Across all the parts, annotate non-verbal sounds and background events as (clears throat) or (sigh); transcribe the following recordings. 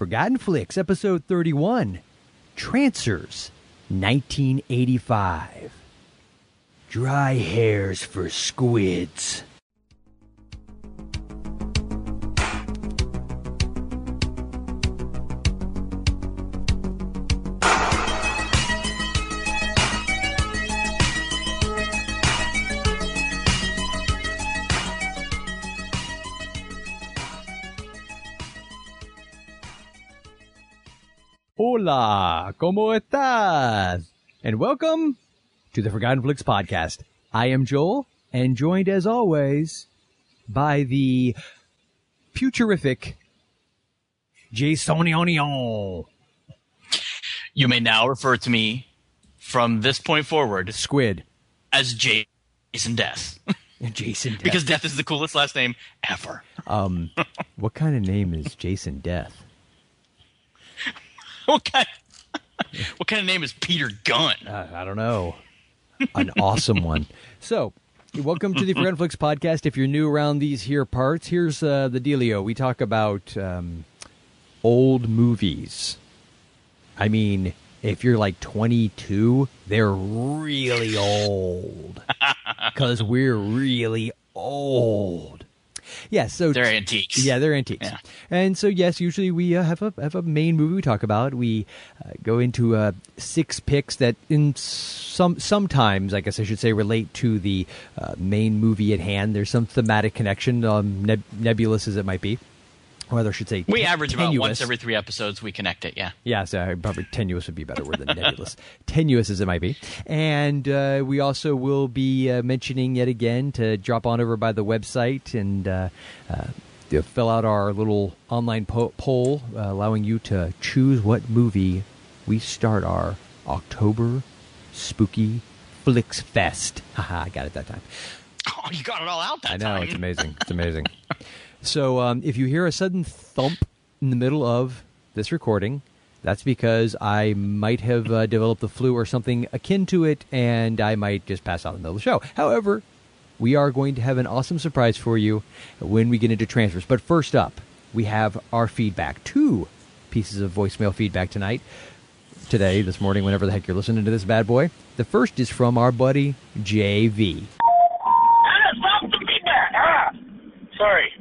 Forgotten Flix, episode 31 Trancers, 1985. Dry hairs for squids. Hola, ¿cómo estás? And welcome to the Forgotten Flix podcast. I am Joel, and joined as always by the puturific Jasonionion. You may now refer to me from this point forward Squid. as Jason Deth. (laughs) Jason Deth. because Death is the coolest last name ever. um, (laughs) what kind of name is Jason Deth? What kind, (laughs) what kind of name is Peter Gunn? Uh, I don't know. An awesome one. (laughs) So, welcome to the Forgotten Flix podcast. If you're new around these here parts, here's uh, the dealio. We talk about um, old movies. I mean, if you're like 22, they're really old. (laughs) Because we're really old. Yeah, so They're antiques. yeah, they're antiques. Yeah. And so yes, usually we uh, have a have a main movie we talk about. We uh, go into uh, six picks that in some sometimes, I guess I should say, relate to the uh, main movie at hand. There's some thematic connection, um, neb- nebulous as it might be, or rather, I should say, We te- average about tenuous. once every three episodes. We connect it. Yeah. Yeah, so probably tenuous would be a better word than nebulous. (laughs) tenuous as it might be. And uh, we also will be uh, mentioning yet again to drop on over by the website and uh, uh, fill out our little online po- poll, uh, allowing you to choose what movie we start our October Spooky Flicks Fest. (laughs) Haha, I got it that time. Oh, you got it all out that I know time. it's amazing. It's amazing. (laughs) so um, if you hear a sudden thump in the middle of this recording, that's because I might have uh, developed the flu or something akin to it, and I might just pass out in the middle of the show. However, we are going to have an awesome surprise for you when we get into Trancers. But first up, we have our feedback. Two pieces of voicemail feedback tonight. Today, this morning, whenever the heck you're listening to this bad boy. The first is from our buddy JV. Ah, stop the feedback! Ah! Sorry.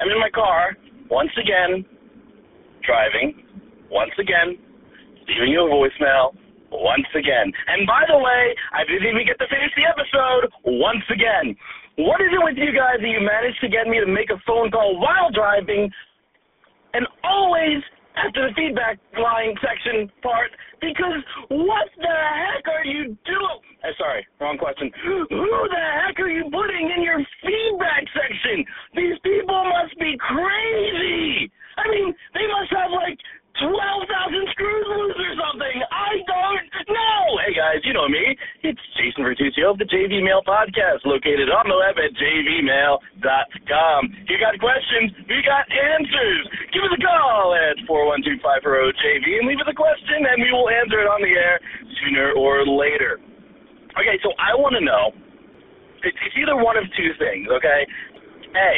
I'm in my car, once again, driving, once again, leaving you a voicemail, once again. And by the way, I didn't even get to finish the episode, once again. What is it with you guys that you managed to get me to make a phone call while driving and always after the feedback line section part because what the heck are you doing? Uh, sorry, wrong question. Who the heck are you putting in your feedback section? These people must be crazy. I mean, they must have like 12,000 screws loose or something. I don't know. Hey guys, you know me. It's Jason Vertuccio of the JV Mail Podcast, located on the web at jvmail.com. If You got questions? We got answers. Give us a call at 412-540-JV and leave us a question, and we will answer it on the air sooner or later. Okay, so I want to know. It's either one of two things, okay? A,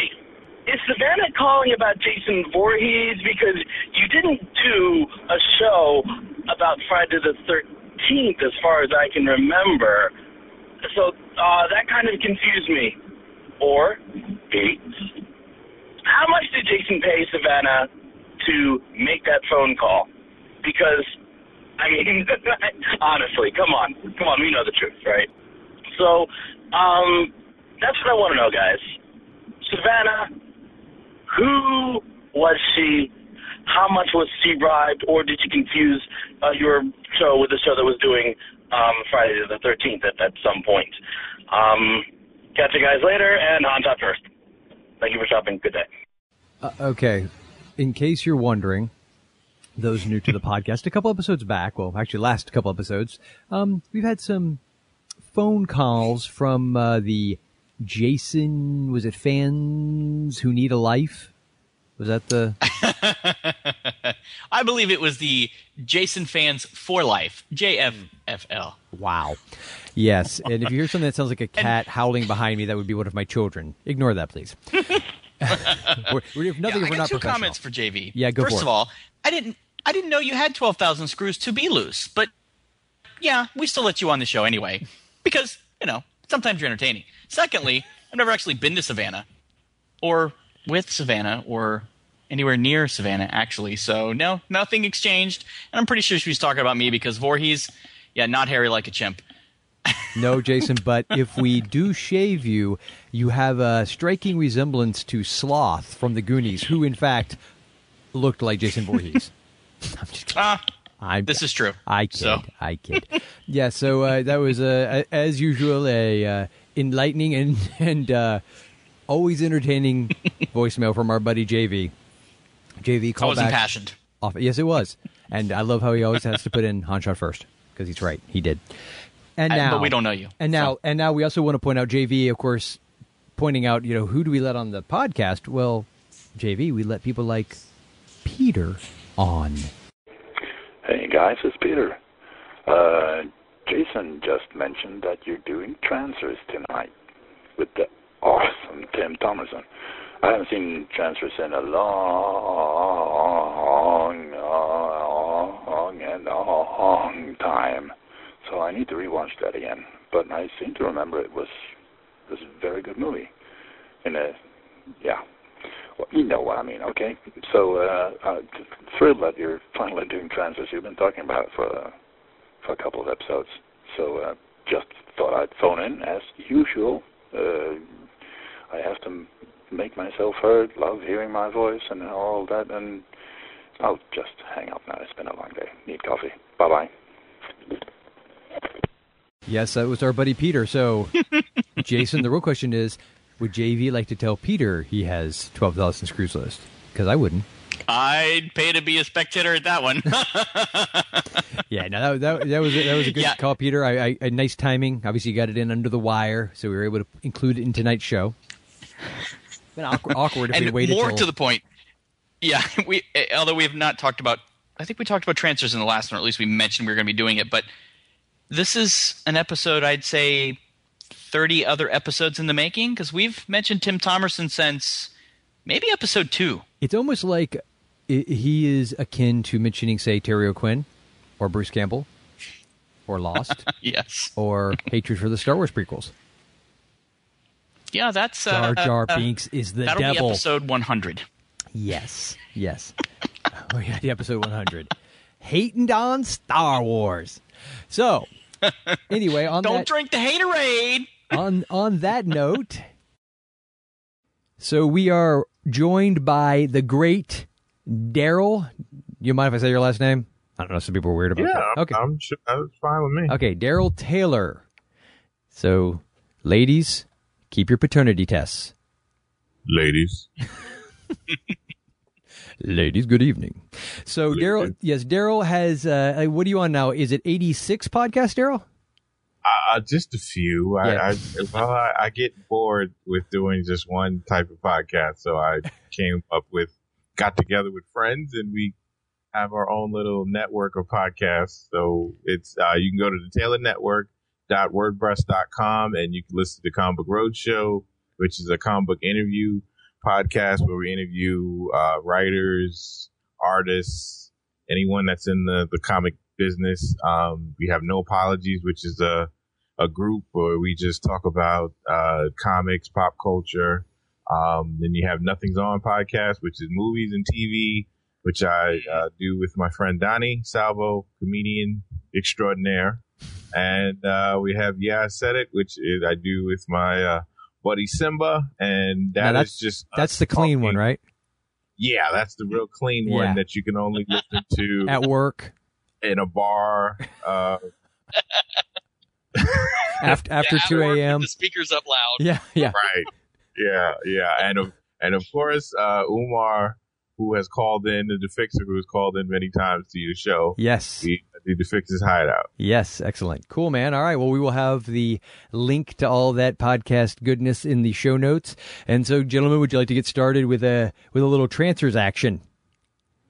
is Savannah calling about Jason Voorhees because you didn't do a show about Friday the 13th as far as I can remember. So uh, that kind of confused me. Or B, how much did Jason pay Savannah to make that phone call? Because, I mean, (laughs) honestly, come on. Come on, we know the truth, right? So, um, that's what I want to know, guys. Savannah, who was she? How much was she bribed, or did you confuse uh, your show with the show that was doing um, Friday the 13th at, at some point? Um, catch you guys later, and on top first. Thank you for shopping. Good day. Uh, okay. In case you're wondering, those new to the (laughs) podcast, a couple episodes back, well, actually last couple episodes, um, we've had some phone calls from uh, the Jason, was it fans who need a life? Was that the (laughs) I believe it was the Jason fans for life, JFFL. wow? Yes, and if you hear something that sounds like a (laughs) cat howling behind me, that would be one of my children. Ignore that, please. (laughs) we're, we're, if nothing, yeah, we're not two comments for JV. Yeah, go First for of it. all, I didn't I didn't know you had twelve thousand screws to be loose, but yeah, we still let you on the show anyway because you know sometimes you're entertaining. Secondly, I've never actually been to Savannah or with Savannah or anywhere near Savannah actually. So no, nothing exchanged, and I'm pretty sure she was talking about me because Voorhees, yeah, not hairy like a chimp. (laughs) No, Jason, but if we do shave you, you have a striking resemblance to Sloth from the Goonies, who in fact looked like Jason Voorhees. (laughs) I'm just kidding. Ah, I'm, this is true. I kid. So. I kid. yeah. So uh, that was, uh, a- as usual, a uh, enlightening and (laughs) and uh, always entertaining (laughs) voicemail from our buddy JV. JV I called was back. impassioned. Off. Yes, it was, and I love how he always has to put in Han shot first because he's right. He did. And now, but we don't know you, And now, so. and now, we also want to point out JV, of course, pointing out, you know, who do we let on the podcast? Well, JV, we let people like Peter on. Hey guys, it's Peter. Uh, Jason just mentioned that you're doing Trancers tonight with the awesome Tim Thomerson. I haven't seen Trancers in a long, long, and long time, so I need to rewatch that again. But I seem to remember it was was a very good movie. In a, yeah, well, you know what I mean, okay? So, uh, uh, thrilled that you're finally doing Trancers. You've been talking about it for uh, for a couple of episodes. So, uh, just thought I'd phone in as usual. Uh, I have to make myself heard. Love hearing my voice and all that. And I'll just hang up now. It's been a long day. Need coffee. Bye bye. Yes, that was our buddy Peter. So, (laughs) Jason, the real question is, would JV like to tell Peter he has twelve thousand screws list? Because I wouldn't. I'd pay to be a spectator at that one. (laughs) Yeah, no, that, that, that was a, that was a good Yeah. call, Peter. I, I, a nice timing. Obviously, you got it in under the wire, so we were able to include it in tonight's show. Been awkward, awkward if we and waited more till to the point. Yeah, (laughs) we eh, although we have not talked about. I think we talked about Trancers in the last one, or at least we mentioned we were going to be doing it. But this is an episode I'd say thirty other episodes in the making because we've mentioned Tim Thomerson since maybe episode two. It's almost like he is akin to mentioning, say, Terry O'Quinn or Bruce Campbell or Lost (laughs) Yes. or Hatred for the Star Wars prequels. Yeah, that's uh, Jar Jar uh, Binks is the that'll devil. be episode one hundred. Yes, yes. oh yeah, the episode 100. Hating on Star Wars. So, anyway, on (laughs) Don't that drink the haterade. (laughs) on on that note, so we are joined by the great Daryl. You mind if I say your last name? I don't know. Some people are weird about Yeah, that. I'm, Okay. I'm sure that's fine with me. Okay, Daryl Taylor. So, ladies, keep your paternity tests. Ladies, (laughs) Ladies, good evening. So, Daryl, yes, Daryl has. Uh, uh, what are you on now? Is it eighty six podcast, Daryl? uh, just a few. I, I well, I, I get bored with doing just one type of podcast, so I came up with, got together with friends, and we have our own little network of podcasts. So it's uh, you can go to the Taylor Network wordpress.com and you can listen to the Comic Book Roadshow, which is a comic book interview podcast where we interview uh, writers, artists, anyone that's in the, the comic business. Um, we have No Apologies, which is a, a group where we just talk about uh, comics, pop culture. Um, then you have Nothing's On podcast, which is movies and TV, which I uh, do with my friend Donnie Salvo, comedian extraordinaire. And uh, we have Yeah, I Said It, which is I do with my uh, buddy Simba. And that that's- is just That's the clean one, right? Yeah, that's the real clean Yeah. one that you can only listen (laughs) to At work in a bar. Uh, (laughs) after (laughs) after Yeah, two a.m. The speakers up loud. Yeah, yeah. right. Yeah, yeah. And of, and of course, uh, Umar, who has called in, the Defixer, who has called in many times to your show, Yes. the, the Defixer's Hideout. Yes, excellent. Cool, man. All right. Well, we will have the link to all that podcast goodness in the show notes. And so, gentlemen, would you like to get started with a with a little Trancers action?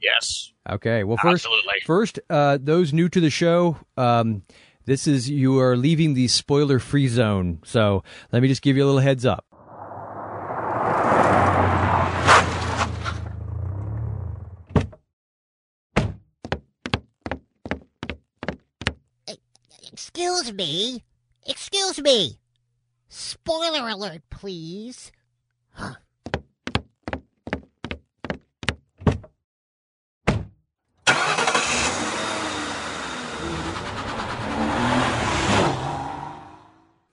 Yes. Okay. Well, first, Absolutely. first, uh, those new to the show, um, this is you are leaving the spoiler free zone. So let me just give you a little heads up. Excuse me. Excuse me. Spoiler alert, please.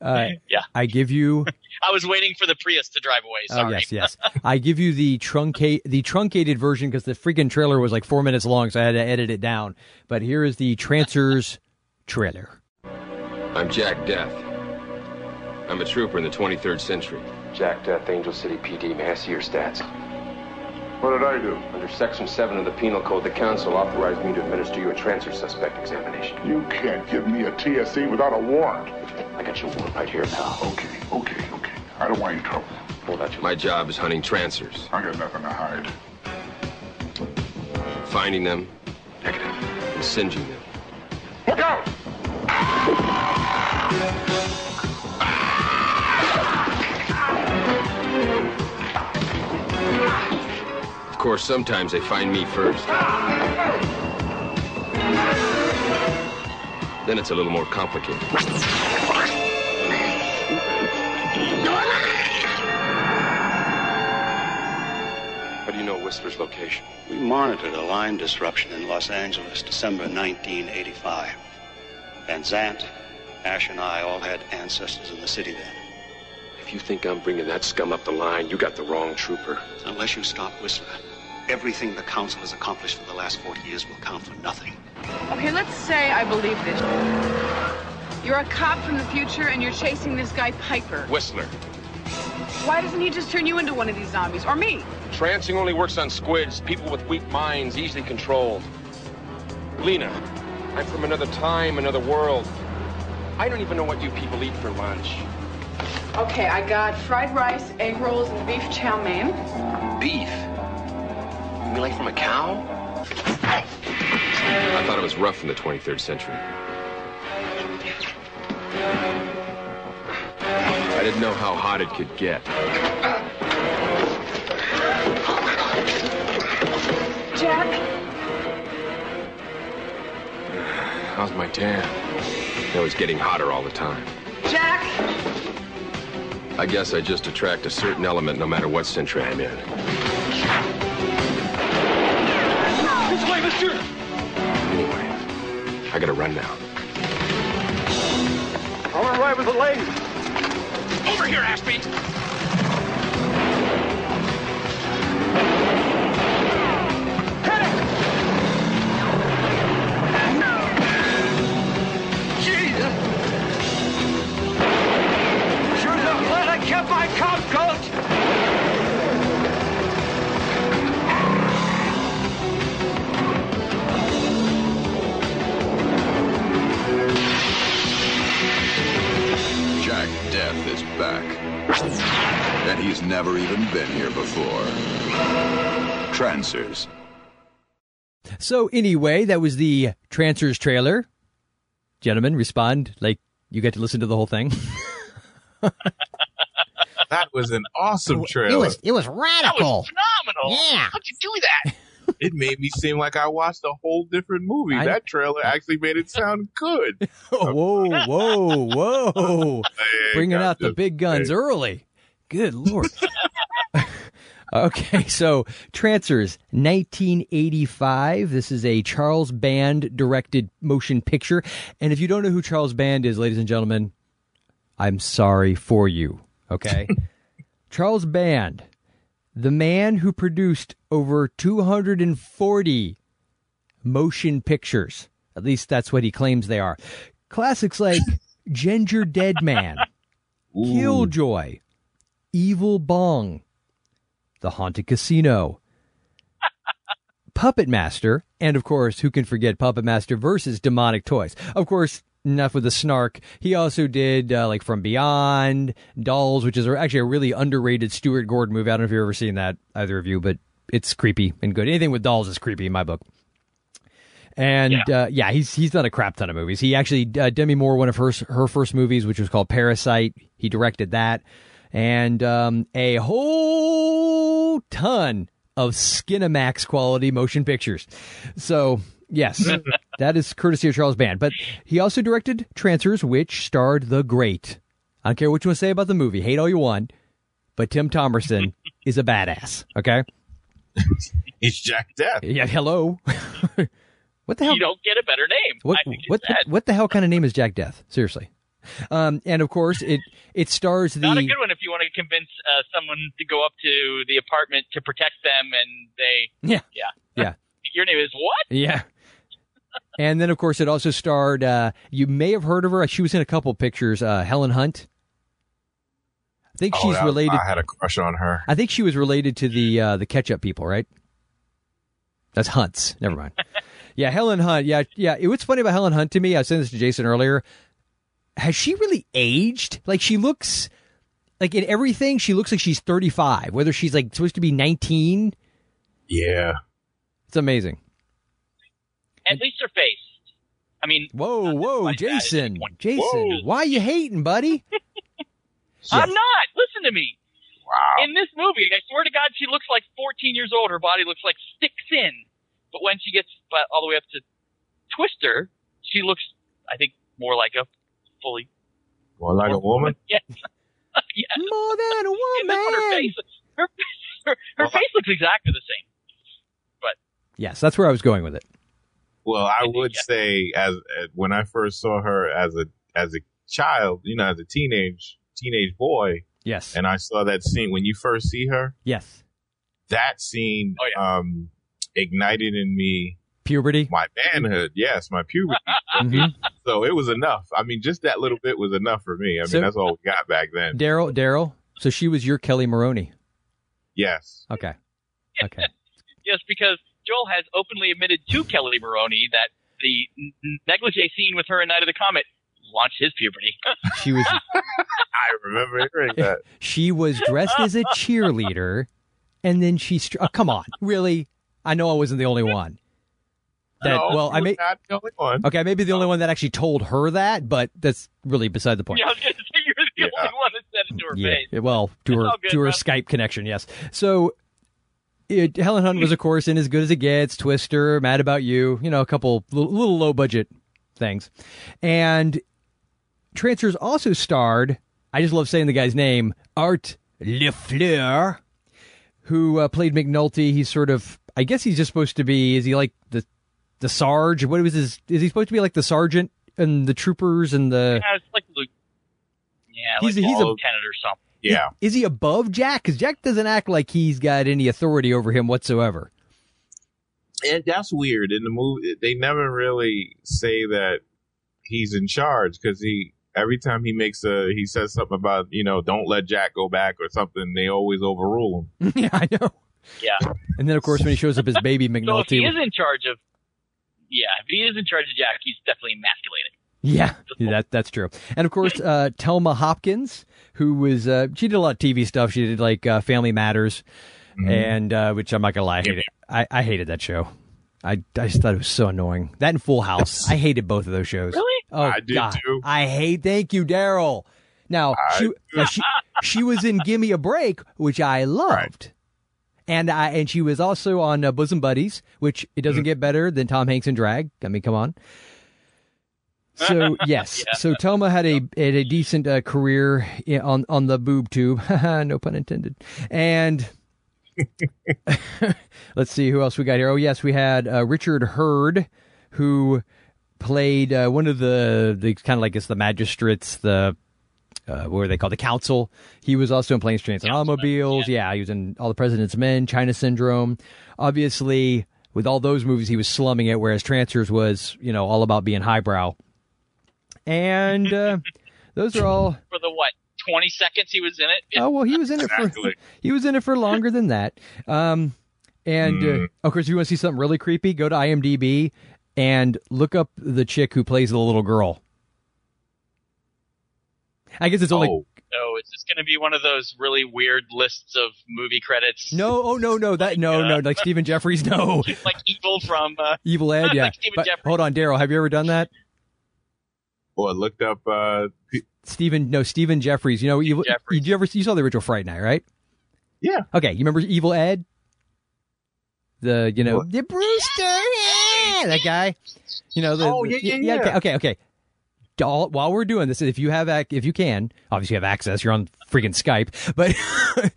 Uh, (laughs) Yeah. I give you. (laughs) I was waiting for the Prius to drive away. Oh yes, (laughs) yes. I give you the truncate the truncated version because the freaking trailer was like four minutes long, so I had to edit it down. But here is the Trancers trailer. I'm Jack Deth. I'm a trooper in the 23rd century. Jack Deth, Angel City PD. May I see your stats? What did I do? Under Section 7 of the Penal Code, the Council authorized me to administer you a transfer suspect examination. You can't give me a TSC without a warrant. I got your warrant right here, pal. Okay, okay, okay. I don't want any trouble. Hold out your... My job is hunting trancers. I got nothing to hide. Finding them, Negative. negative, and singeing them. Look out! Of course, sometimes they find me first. Then it's a little more complicated. How do you know Whistler's location? We monitored a line disruption in Los Angeles, December 1985. Van Zant, Ash, and I all had ancestors in the city then. If you think I'm bringing that scum up the line, you got the wrong trooper. Unless you stop Whistler, everything the Council has accomplished for the last 40 years will count for nothing. Okay, let's say I believe this. You're a cop from the future and you're chasing this guy Piper. Whistler. Why doesn't he just turn you into one of these zombies? Or me? Trancing only works on squids, people with weak minds, easily controlled. Lena, I'm from another time, another world. I don't even know what you people eat for lunch. Okay, I got fried rice, egg rolls, and beef chow mein. Beef? You mean like from a cow? I thought it was rough in the 23rd century. I didn't know how hot it could get. How's my tan? It was getting hotter all the time. Jack? I guess I just attract a certain element no matter what century I'm in. This way, mister! Anyway, I gotta run now. I'll arrive with the lady. Over here, Ashby. Back. And he's never even been here before. Trancers. So anyway, that was the Trancers trailer. Gentlemen, respond like you get to listen to the whole thing. (laughs) That was an awesome trailer. It trailer. was it was radical. That radical. was phenomenal. Yeah. How'd you do that? It made me seem like I watched a whole different movie. I- that trailer actually made it sound good. (laughs) whoa, whoa, whoa! Hey, Bringing out the big guns hey. early. Good lord. (laughs) okay, so Trancers, 1985. This is a Charles Band directed motion picture. And if you don't know who Charles Band is, ladies and gentlemen, I'm sorry for you. Okay? (laughs) Charles Band, the man who produced over 240 motion pictures. At least that's what he claims they are. Classics like (laughs) Gingerdead Man, Killjoy, Evil Bong, The Haunted Casino, (laughs) Puppet Master, and of course, who can forget Puppet Master versus Demonic Toys? Of course, enough with the snark. He also did uh, like From Beyond, Dolls, which is actually a really underrated Stuart Gordon movie. I don't know if you've ever seen that, either of you, but it's creepy and good. Anything with dolls is creepy in my book. And yeah, uh, yeah he's he's done a crap ton of movies. He actually uh, Demi Moore, one of her her first movies, which was called Parasite. He directed that, and um, a whole ton of Skinamax quality motion pictures. So Yes, (laughs) that is courtesy of Charles Band. But he also directed Trancers, which starred the great. I don't care what you want to say about the movie. Hate all you want, but Tim Thomerson (laughs) is a badass. Okay. He's Jack Deth. Yeah. Hello. (laughs) what the hell? You don't get a better name. What I think it's what the, what the hell kind of name is Jack Deth? Seriously. Um, and of course, it it stars the Not a good one if you want to convince uh, someone to go up to the apartment to protect them, and they, yeah yeah, yeah your name is what? yeah. And then, of course, it also starred. Uh, you may have heard of her. She was in a couple pictures. Uh, Helen Hunt. I think Oh, she's that- related. I had a crush on her. I think she was related to the uh, the ketchup people, right? That's Hunts. Never mind. (laughs) yeah, Helen Hunt. Yeah, yeah. It was funny about Helen Hunt to me. I saying this to Jason earlier. Has she really aged? Like she looks like in everything. She looks like she's thirty five. Whether she's like supposed to be nineteen. Yeah. It's amazing. At least her face. I mean, Whoa, whoa, Jason, Jason, Whoa. why you hating, buddy? (laughs) I'm not. Listen to me. Wow. In this movie, I swear to God, she looks like 14 years old. Her body looks like stick in, But when she gets all the way up to Twister, she looks, I think, more like a fully. more like a woman. (laughs) Yes. (laughs) yes. More than a woman. this one, her face, her, her, her face looks exactly the same. But Yes, that's where I was going with it. Well, I would say as, as when I first saw her as a as a child, you know, as a teenage teenage boy, Yes. and I saw that scene when you first see her. Yes. That scene um ignited in me Puberty. my manhood. Yes, my puberty. (laughs) Mhm. So it was enough. I mean, just that little bit was enough for me. I mean, So- that's all we got back then. Daryl, Daryl. So she was your Kelli Maroney. Yes. Okay. (laughs) Okay. yes, because Joel has openly admitted to Kelli Maroney that the negligee scene with her in Night of the Comet launched his puberty. (laughs) She was I remember hearing that. (laughs) she was dressed as a cheerleader, and then she. Str- oh, come on, really? I know I wasn't the only one. That No, well, I may not the only one. okay, maybe the only one that actually told her that, but that's really beside the point. yeah, I was going to say you're the only one that said it to her face. Well, to her good, to her bro. Skype connection, yes. So it, Helen Hunt was, of course, in as good as it gets. Twister, Mad About You, you know, a couple little, little low budget things, and Trancers also starred. I just love saying the guy's name, Art LaFleur, who uh, played McNulty. He's sort of, I guess he's just supposed to be. Is he like the the Sarge? What was his? Is he supposed to be like the sergeant and the troopers and the? Yeah, it's like Luke. Yeah, He's- like he's a a- lieutenant or something. Yeah. Is he above Jack? Because Jack doesn't act like he's got any authority over him whatsoever. And that's weird. In the movie, they never really say that he's in charge because he every time he makes a he says something about you know don't let Jack go back or something. They always overrule him. (laughs) yeah, I know. Yeah. And then, of course, when he shows up as baby (laughs) So if McNulty. he is in charge of, yeah, if he is in charge of Jack, he's definitely emasculated. Yeah, that that's true. And of course, uh, Telma Hopkins, who was uh, she did a lot of TV stuff. She did like uh, Family Matters, and uh, which I'm not gonna lie, I hated. I, I hated that show. I, I just thought it was so annoying. That and Full House. (laughs) I hated both of those shows. Really? Oh I did God, too. I hate. Thank you, Daryl. Now she, now, she (laughs) she was in Gimme a Break, which I loved, and I and she was also on uh, Bosom Buddies, which it doesn't get better than Tom Hanks in drag. I mean, come on. So (laughs) yes, so Toma had a had a decent uh, career on on the boob tube, (laughs) no pun intended. And (laughs) let's see who else we got here. Oh yes, we had uh, Richard Herd, who played uh, one of the the kind of like it's the magistrates, the uh, what were they called? The council. He was also in Planes, Trains, and Automobiles. Yeah. he was in All the President's Men, China Syndrome. Obviously, with all those movies, he was slumming it, whereas Trancers was, you know, all about being highbrow. And uh, those are all. For the what? Twenty seconds he was in it. Oh well, he was in it for (laughs) he was in it for longer than that. Um, and uh, of course, if you want to see something really creepy, go to IMDb and look up the chick who plays the little girl. I guess it's only Oh, Oh, is this going to be one of those really weird lists of movie credits? no, oh no, no, that no, no, like Stephen Geoffreys, no, (laughs) like evil from. Uh, Evil Ed, (laughs) yeah. Like But hold on, Daryl, have you ever done that? Boy, looked up. uh p- Stephen, no, Stephen Geoffreys. You know, Evil, Geoffreys. Did you ever you saw the original Fright Night, right? Yeah. Okay, you remember Evil Ed? The you know the Brewster, yeah, that guy. You know the Oh, yeah, yeah, yeah. Okay, okay, okay. All, while we're doing this, if you have ac- if you can, obviously you have access. You're on freaking Skype, but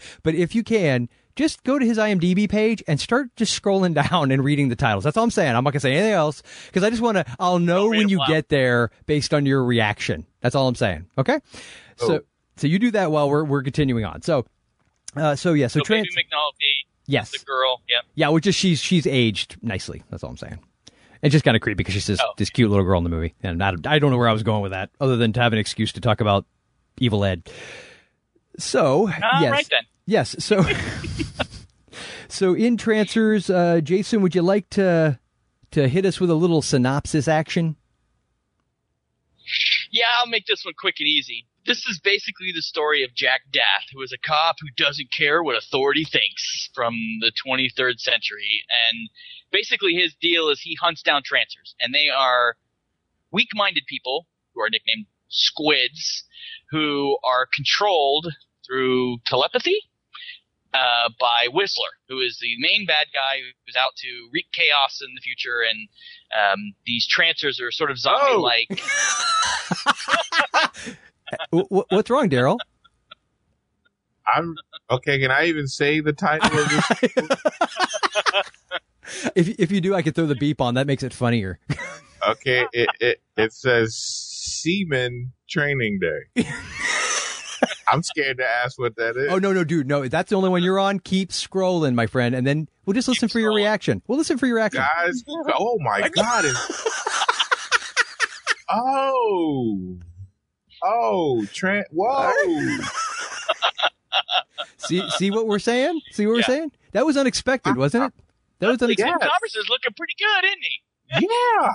(laughs) but if you can, just go to his IMDb page and start just scrolling (laughs) down and reading the titles. That's all I'm saying. I'm not gonna say anything else because I just want to. I'll know when you loud. get there based on your reaction. That's all I'm saying. Okay. So Oh. so you do that while we're we're continuing on. So uh, so yeah. So, So trans. Baby McNulty, yes. the girl. yeah, Yeah, which is she's she's aged nicely. That's all I'm saying. It's just kind of creepy because she's this, Oh. this cute little girl in the movie, and I, I don't know where I was going with that, other than to have an excuse to talk about Evil Ed. So Ah, yes, right then. Yes. So (laughs) so in Trancers, uh, Jason, would you like to to hit us with a little synopsis action? Yeah, I'll make this one quick and easy. This is basically the story of Jack Deth, who is a cop who doesn't care what authority thinks from the 23rd century. And basically, his deal is he hunts down trancers, and they are weak minded people who are nicknamed squids, who are controlled through telepathy uh, by Whistler, who is the main bad guy who's out to wreak chaos in the future. And um, these trancers are sort of zombie like. (laughs) (laughs) W- w- what's wrong, Daryl? I'm okay. Can I even say the title of this? (laughs) If if you do, I could throw the beep on. That makes it funnier. Okay, it it, it says Seaman Training Day. (laughs) I'm scared to ask what that is. Oh no, no, dude, no. That's the only one you're on. Keep scrolling, my friend, and then we'll just listen for your reaction. We'll listen for your reaction. guys! Oh my (laughs) god! Oh, oh, Trent! Whoa! See, see what we're saying? See what we're saying? That was unexpected, wasn't it? That was Tim unexpected. Thomas is looking pretty good, isn't he? Yeah,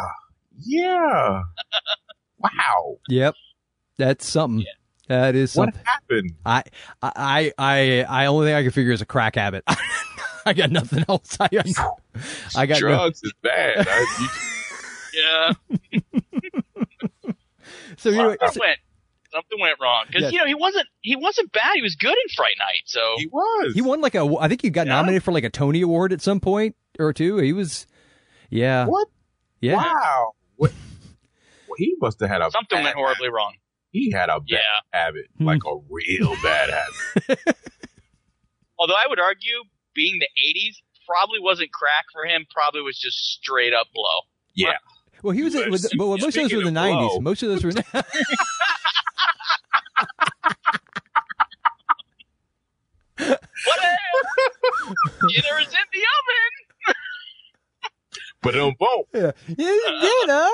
yeah. (laughs) Wow! Yep, that's something. That is something. What happened? I, I, I, I only thing I can figure is a crack habit. (laughs) I got nothing else. I got, I got no, Drugs is bad. I, you- (laughs) Yeah. so anyway, Something went something went wrong because Yes. you know he wasn't he wasn't bad. He was good in Fright Night. So he was. he won like a. I think he got Yeah. nominated for like a Tony Award at some point or two. He was, yeah, what? yeah. Wow! What? Well, he must have had a something bad went horribly wrong. He had a bad Yeah. habit, Hmm. like a real bad habit. (laughs) Although I would argue, being the '80s, probably wasn't crack for him. Probably was just straight up blow. Yeah. Well, he was, But but but most of those were the '90s. blow- Most of those were. In, (laughs) Whatever. Dinner is in the oven. But um, boom. Yeah, dinner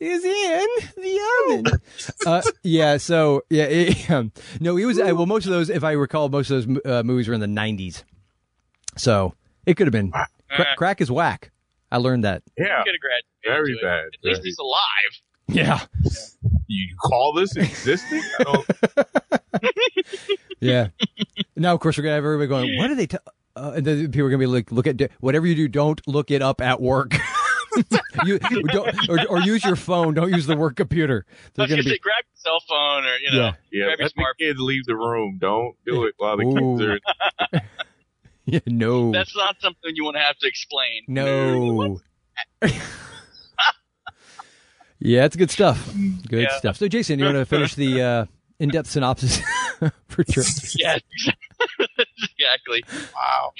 is in the oven. (laughs) uh, yeah, so yeah, it, (laughs) um, no, he was. Uh, well, most of those, if I recall, most of those uh, movies were in the '90s, so it could have been. Cra- crack is whack. I learned that. Yeah. Could have graduated. Very bad. At least he's alive. Yeah, You call this existing? I don't, (laughs) yeah. now, of course, we're gonna have everybody going. What are they? T-? Uh, and then people are gonna be like, look at whatever you do. Don't look it up at work. (laughs) you don't, or, or use your phone. Don't use the work computer. I They're gonna gonna be. say, grab your cell phone or you know, Yeah. yeah, grab your let the smart. kids leave the room. Don't do it while the Ooh. kids are. (laughs) Yeah, no. That's not something you want to have to explain. No. (laughs) yeah, it's good stuff. Good Yeah. stuff. So, Jason, you want to finish the uh, in-depth synopsis for sure? Yeah, exactly. Wow.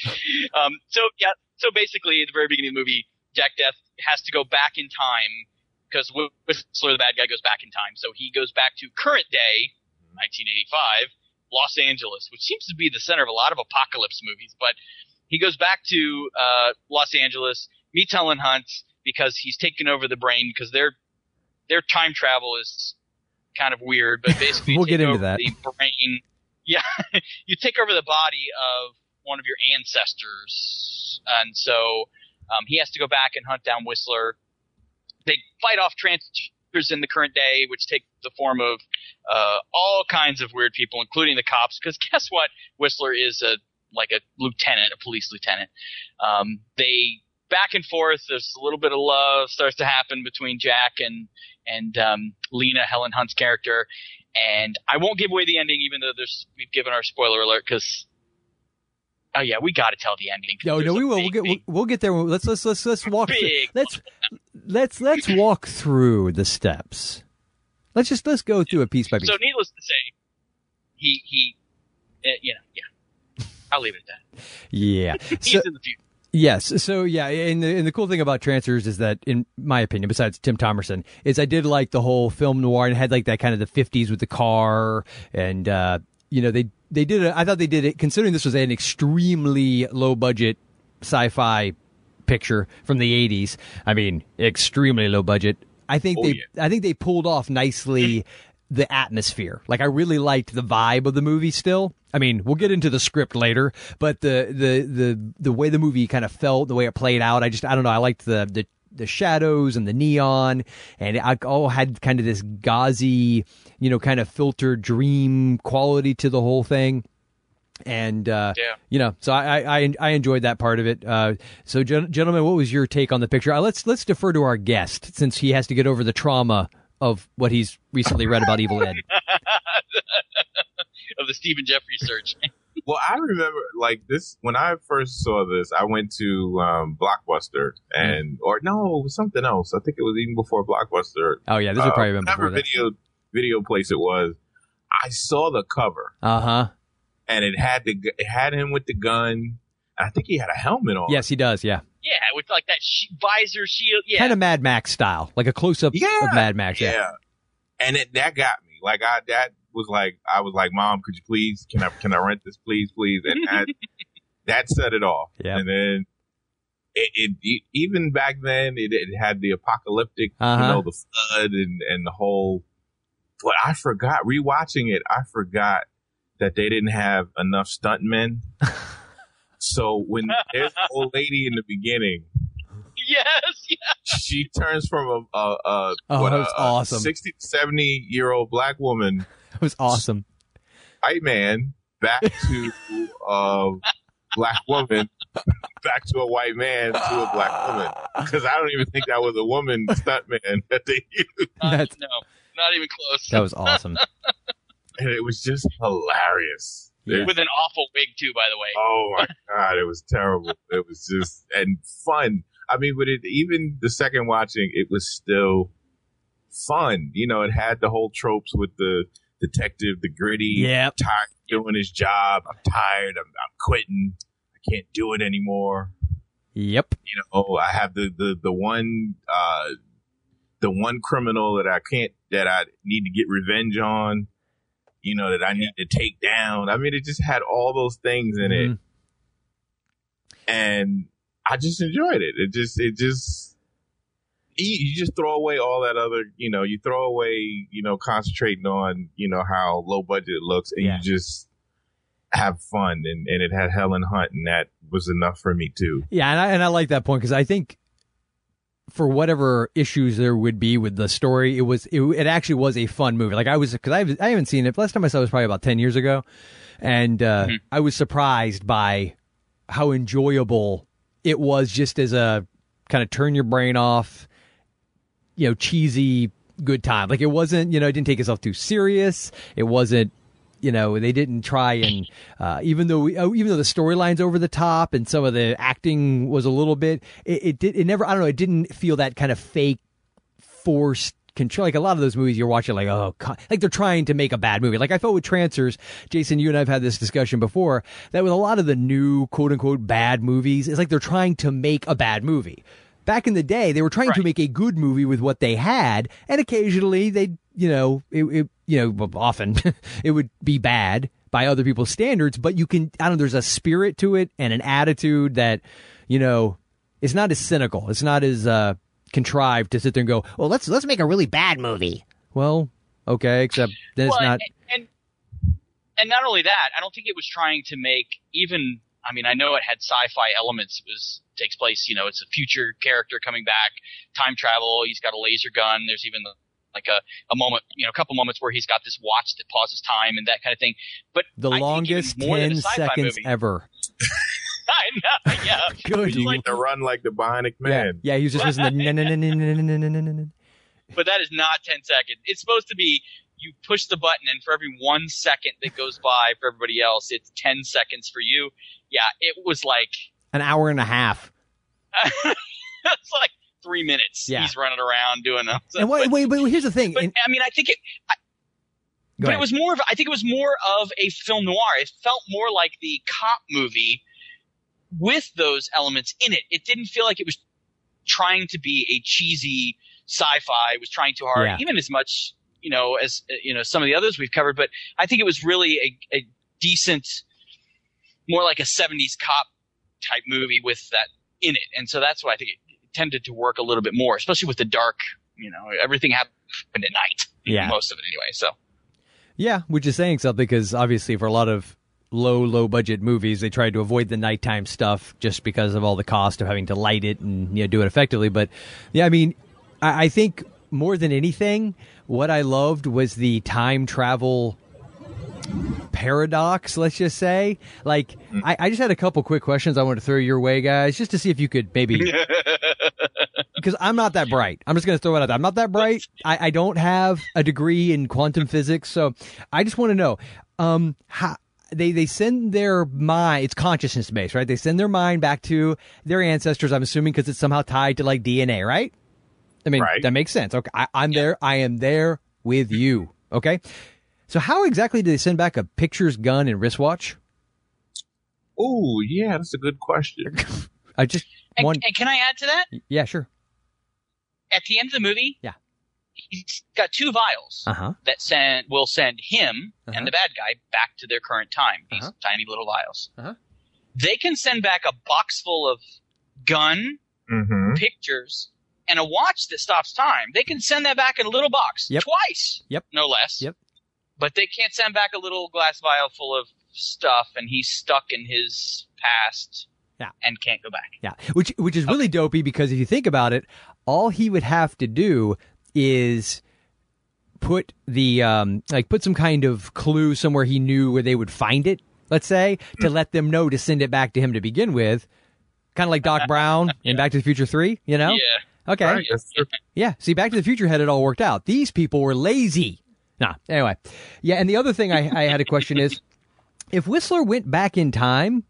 Um, so yeah, so basically at the very beginning of the movie, Jack Deth has to go back in time because Whistler, the bad guy, goes back in time. So he goes back to current day, 1985, Los Angeles, which seems to be the center of a lot of apocalypse movies. But he goes back to uh, Los Angeles, meets Helen Hunt because he's taken over the brain because their their time travel is kind of weird. But basically, (laughs) We'll get into that. The brain, (laughs) yeah, you take over the body of one of your ancestors, and so um, he has to go back and hunt down Whistler. They fight off trancers in the current day, which take the form of uh, all kinds of weird people, including the cops. Because guess what? Whistler is a like a lieutenant, a police lieutenant. Um, they back and forth. There's a little bit of love starts to happen between Jack and and um, Lena, Helen Hunt's character. And I won't give away the ending, even though there's we've given our spoiler alert because Oh yeah, we got to tell the ending. No, no, we will. big, We'll get big- we'll, we'll get there. Let's let's let's let's walk. Through, let's let's let's (laughs) walk through the steps. Let's just let's go through it piece by piece. So needless to say, he he, uh, you know, yeah. I'll leave it at that. yeah. (laughs) He's So, in the future. Yes. So yeah, and the, and the cool thing about Trancers is that, in my opinion, besides Tim Thomerson, is I did like the whole film noir and had like that kind of the '50s with the car, and uh, you know they they did. it. I thought they did it considering this was an extremely low budget sci-fi picture from the '80s. I mean, extremely low budget. I think Oh, they I think they pulled off nicely (clears throat) the atmosphere. Like I really liked the vibe of the movie still. I mean, we'll get into the script later, but the the the the way the movie kind of felt, the way it played out, I just I don't know, I liked the the the shadows and the neon and it all had kind of this gauzy, you know, kind of filtered dream quality to the whole thing and uh, Yeah. you know, so I, I I enjoyed that part of it. Uh, so, gen- gentlemen, what was your take on the picture? Uh, let's let's defer to our guest since he has to get over the trauma of what he's recently read about Evil Ed. (laughs) of the Stephen Geoffreys search. (laughs) Well, I remember like this when I first saw this. I went to um, Blockbuster and or no, it was something else. I think it was even before Blockbuster. Oh yeah, this would probably uh, been before whatever that. video video place it was. I saw the cover Uh huh. and it had the gu- it had him with the gun. I think he had a helmet on. Yes, he does. Yeah, yeah, with like that sh- visor shield. Yeah, kind of Mad Max style, like a close up Yeah. of Mad Max. Yeah. yeah. And it that got me. Like I that was like I was like, Mom, could you please can I can I rent this please please? And that (laughs) that set it off. Yeah. And then it, it, it even back then it, it had the apocalyptic, Uh-huh. you know, the flood and and the whole. But I forgot rewatching it. I forgot that they didn't have enough stuntmen. (laughs) so when there's an old lady in the beginning yes, yeah. she turns from a, a, a Oh, what, a, awesome. 60 70 year old black woman It was awesome. white man back to a black woman back to a white man to a black woman. Because i don't even think that was a woman stuntman that they used. Uh, That's- no, not even close. That was awesome. (laughs) and it was just hilarious. It- with an awful wig too, by the way. oh my god. It was terrible. It was just and fun. I mean but it even the second watching it was still fun. You know it had the whole tropes with the detective the gritty Yep. tired doing his job i'm tired i'm, I'm quitting i can't do it anymore Yep. you know oh, i have the the the one uh the one criminal that i can't that i need to get revenge on you know that i need to take down i mean it just had all those things in it Mhm. and I just enjoyed it. It just, it just, you, you just throw away all that other, you know, you throw away, you know, concentrating on, you know, how low budget it looks, and Yeah. you just have fun. And and it had Helen Hunt, and that was enough for me too. Yeah, and I, and I like that point because I think for whatever issues there would be with the story, it was it, it actually was a fun movie. Like I was because I I haven't seen it. Last time I saw it was probably about ten years ago, and uh, I was surprised by how enjoyable it was just as a kind of turn your brain off, you know, cheesy good time. Like it wasn't, you know, it didn't take itself too serious. It wasn't, you know, they didn't try and uh, even though we, oh, even though the storyline's over the top and some of the acting was a little bit, it, it did it never I don't know, it didn't feel that kind of fake forced control. Like a lot of those movies you're watching, like oh, God, like they're trying to make a bad movie. Like I felt with Trancers, Jason, you and I've had this discussion before. That with a lot of the new quote unquote bad movies, it's like they're trying to make a bad movie. Back in the day, they were trying to make a good movie with what they had, and occasionally they, you know, it, it you know, often (laughs) it would be bad by other people's standards. But you can, I don't know, there's a spirit to it and an attitude that, you know, it's not as cynical. It's not as uh, contrived to sit there and go, Well, let's let's make a really bad movie. well, okay, except then it's not. and, and and not only that, I don't think it was trying to make even. I mean, I know it had sci-fi elements. It was takes place, you know, it's a future character coming back, time travel. He's got a laser gun. There's even like a, a moment, you know, a couple moments where he's got this watch that pauses time and that kind of thing. But the I longest ten seconds movie. ever. (laughs) I know, yeah. (laughs) Good. He like to run like the Bionic Man. Yeah, yeah he was just listening. To, but that is not ten seconds. It's supposed to be you push the button, and for every one second that goes by for everybody else, it's 10 seconds for you. yeah, it was like An hour and a half. (laughs) it's like three minutes. Yeah. He's running around doing them. And wait, wait, but here's the thing. But and- I mean, I think it. I, but ahead. it was more of. I think it was more of a film noir. It felt more like the cop movie with those elements in it. It didn't feel like it was trying to be a cheesy sci-fi. It was trying too hard, Yeah. even as much you know as uh, you know some of the others we've covered. But I think it was really a, a decent, more like a '70s cop type movie with that in it, and so that's why I think it tended to work a little bit more, especially with the dark. You know, everything happened at night. Yeah. most of it anyway. So. Yeah, which is saying something because obviously for a lot of low, low budget movies, they tried to avoid the nighttime stuff just because of all the cost of having to light it and you know do it effectively. But yeah, I mean, I, I think more than anything, what I loved was the time travel paradox. Let's just say, like, I, I just had a couple quick questions I want to throw your way, guys, just to see if you could maybe (laughs) because I'm not that bright. I'm just going to throw it out there. I'm not that bright. I, I don't have a degree in quantum physics, so I just want to know um, how they they send their mind. It's consciousness based, right? They send their mind back to their ancestors. I'm assuming because it's somehow tied to like DNA, right? I mean, Right. that makes sense. Okay, I, I'm there. I am there with you. Okay. So how exactly do they send back a pictures, gun, and wristwatch? Oh, yeah, that's a good question. (laughs) I just And, one. and can I add to that? Yeah, sure. At the end of the movie, Yeah. he's got two vials Uh huh. that send will send him Uh-huh. and the bad guy back to their current time. These Uh-huh. tiny little vials. Uh-huh. They can send back a box full of gun Mm-hmm. pictures and a watch that stops time. They can send that back in a little box Yep. twice. Yep. No less. Yep. But they can't send back a little glass vial full of stuff, and he's stuck in his past. Yeah. And can't go back. Yeah, which which is really dopey because if you think about it, all he would have to do is put the um like put some kind of clue somewhere he knew where they would find it. Let's say to let them know to send it back to him to begin with, kind of like Doc (laughs) Brown in Back to the Future Three. You know? Yeah. Okay. Right, true. Yeah. See, Back to the Future had it all worked out. These people were lazy. Nah. Anyway. Yeah. And the other thing I, I had a question is, if Whistler went back in time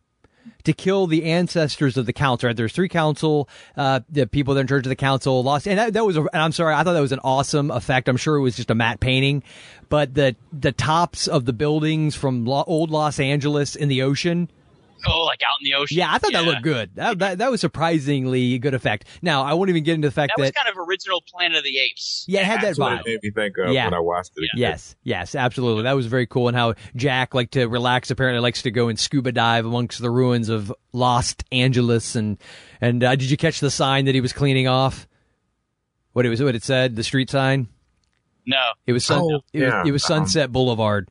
to kill the ancestors of the council, right? There's three council, uh, the people that are in charge of the council lost, and that, that was, a, and I'm sorry, I thought that was an awesome effect. I'm sure it was just a matte painting, but the, the tops of the buildings from lo- old Los Angeles in the ocean, Oh, like out in the ocean. yeah, I thought that looked good. That, that, that was surprisingly good effect. Now, I won't even get into the fact That that, was kind of original Planet of the Apes. yeah, it had that That's what vibe. it made me think of Yeah. when I watched it. again. Yes, yes, absolutely. That was very cool. And how Jack, like to relax, apparently likes to go and scuba dive amongst the ruins of Lost Angeles. And and uh, did you catch the sign that he was cleaning off? What it was, what it said, the street sign. No. It was sun, Oh, it, yeah. was, it was Sunset Boulevard.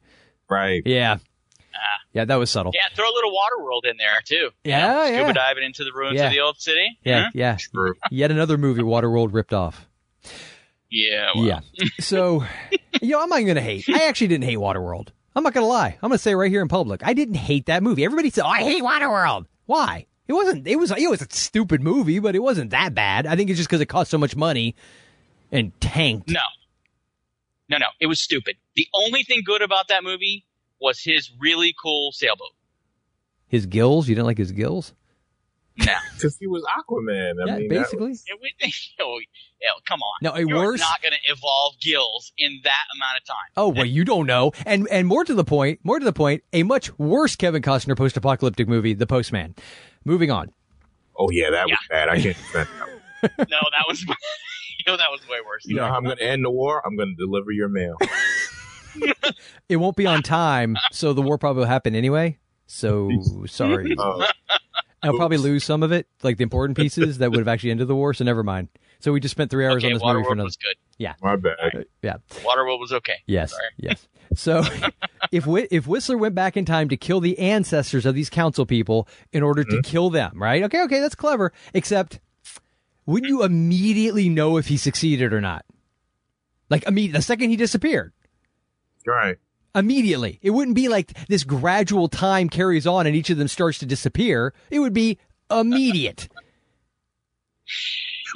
Right. Yeah, yeah, that was subtle. Yeah, throw a little water world in there too. Yeah, Scuba yeah. diving into the ruins Yeah. of the old city. Yeah, Huh? yeah. True. (laughs) Yet another movie Waterworld ripped off. Yeah. Well. Yeah. So, (laughs) you know, I'm not going to hate. I actually didn't hate Waterworld. I'm not going to lie. I'm going to say right here in public, I didn't hate that movie. Everybody said, "Oh, I hate Waterworld." Why? It wasn't. It was. It was a stupid movie, but it wasn't that bad. I think it's just because it cost so much money and tanked. No. No, no. It was stupid. The only thing good about that movie was his really cool sailboat. His gills. You didn't like his gills? No. (laughs) Because he was Aquaman. I yeah, mean, that basically. Yeah, we- oh, (laughs) yeah, come on. No, a You're worse- not going to evolve gills in that amount of time. Oh well, you don't know. And and more to the point, more to the point, a much worse Kevin Costner post-apocalyptic movie, The Postman. Moving on. Oh yeah, that was bad. I can't defend that. one. (laughs) No, that was. you know, that was way worse. You know how I'm going to end the war? I'm going to deliver your mail. It won't be on time, so the war probably will happen anyway. So (laughs) sorry. Oh, I'll probably lose some of it, like the important pieces that would have actually ended the war. So never mind. So we just spent three hours Okay, on this movie for Waterworld another. was good. Yeah, my bad. Uh, yeah, Waterworld was okay. yes, Sorry. yes. So (laughs) if Whi- if Whistler went back in time to kill the ancestors of these council people in order to mm-hmm. kill them, right? Okay, okay, that's clever. Except, wouldn't you immediately know if he succeeded or not? Like immediately, the second he disappeared. Right. immediately. It wouldn't be like this gradual time carries on and each of them starts to disappear. It would be immediate.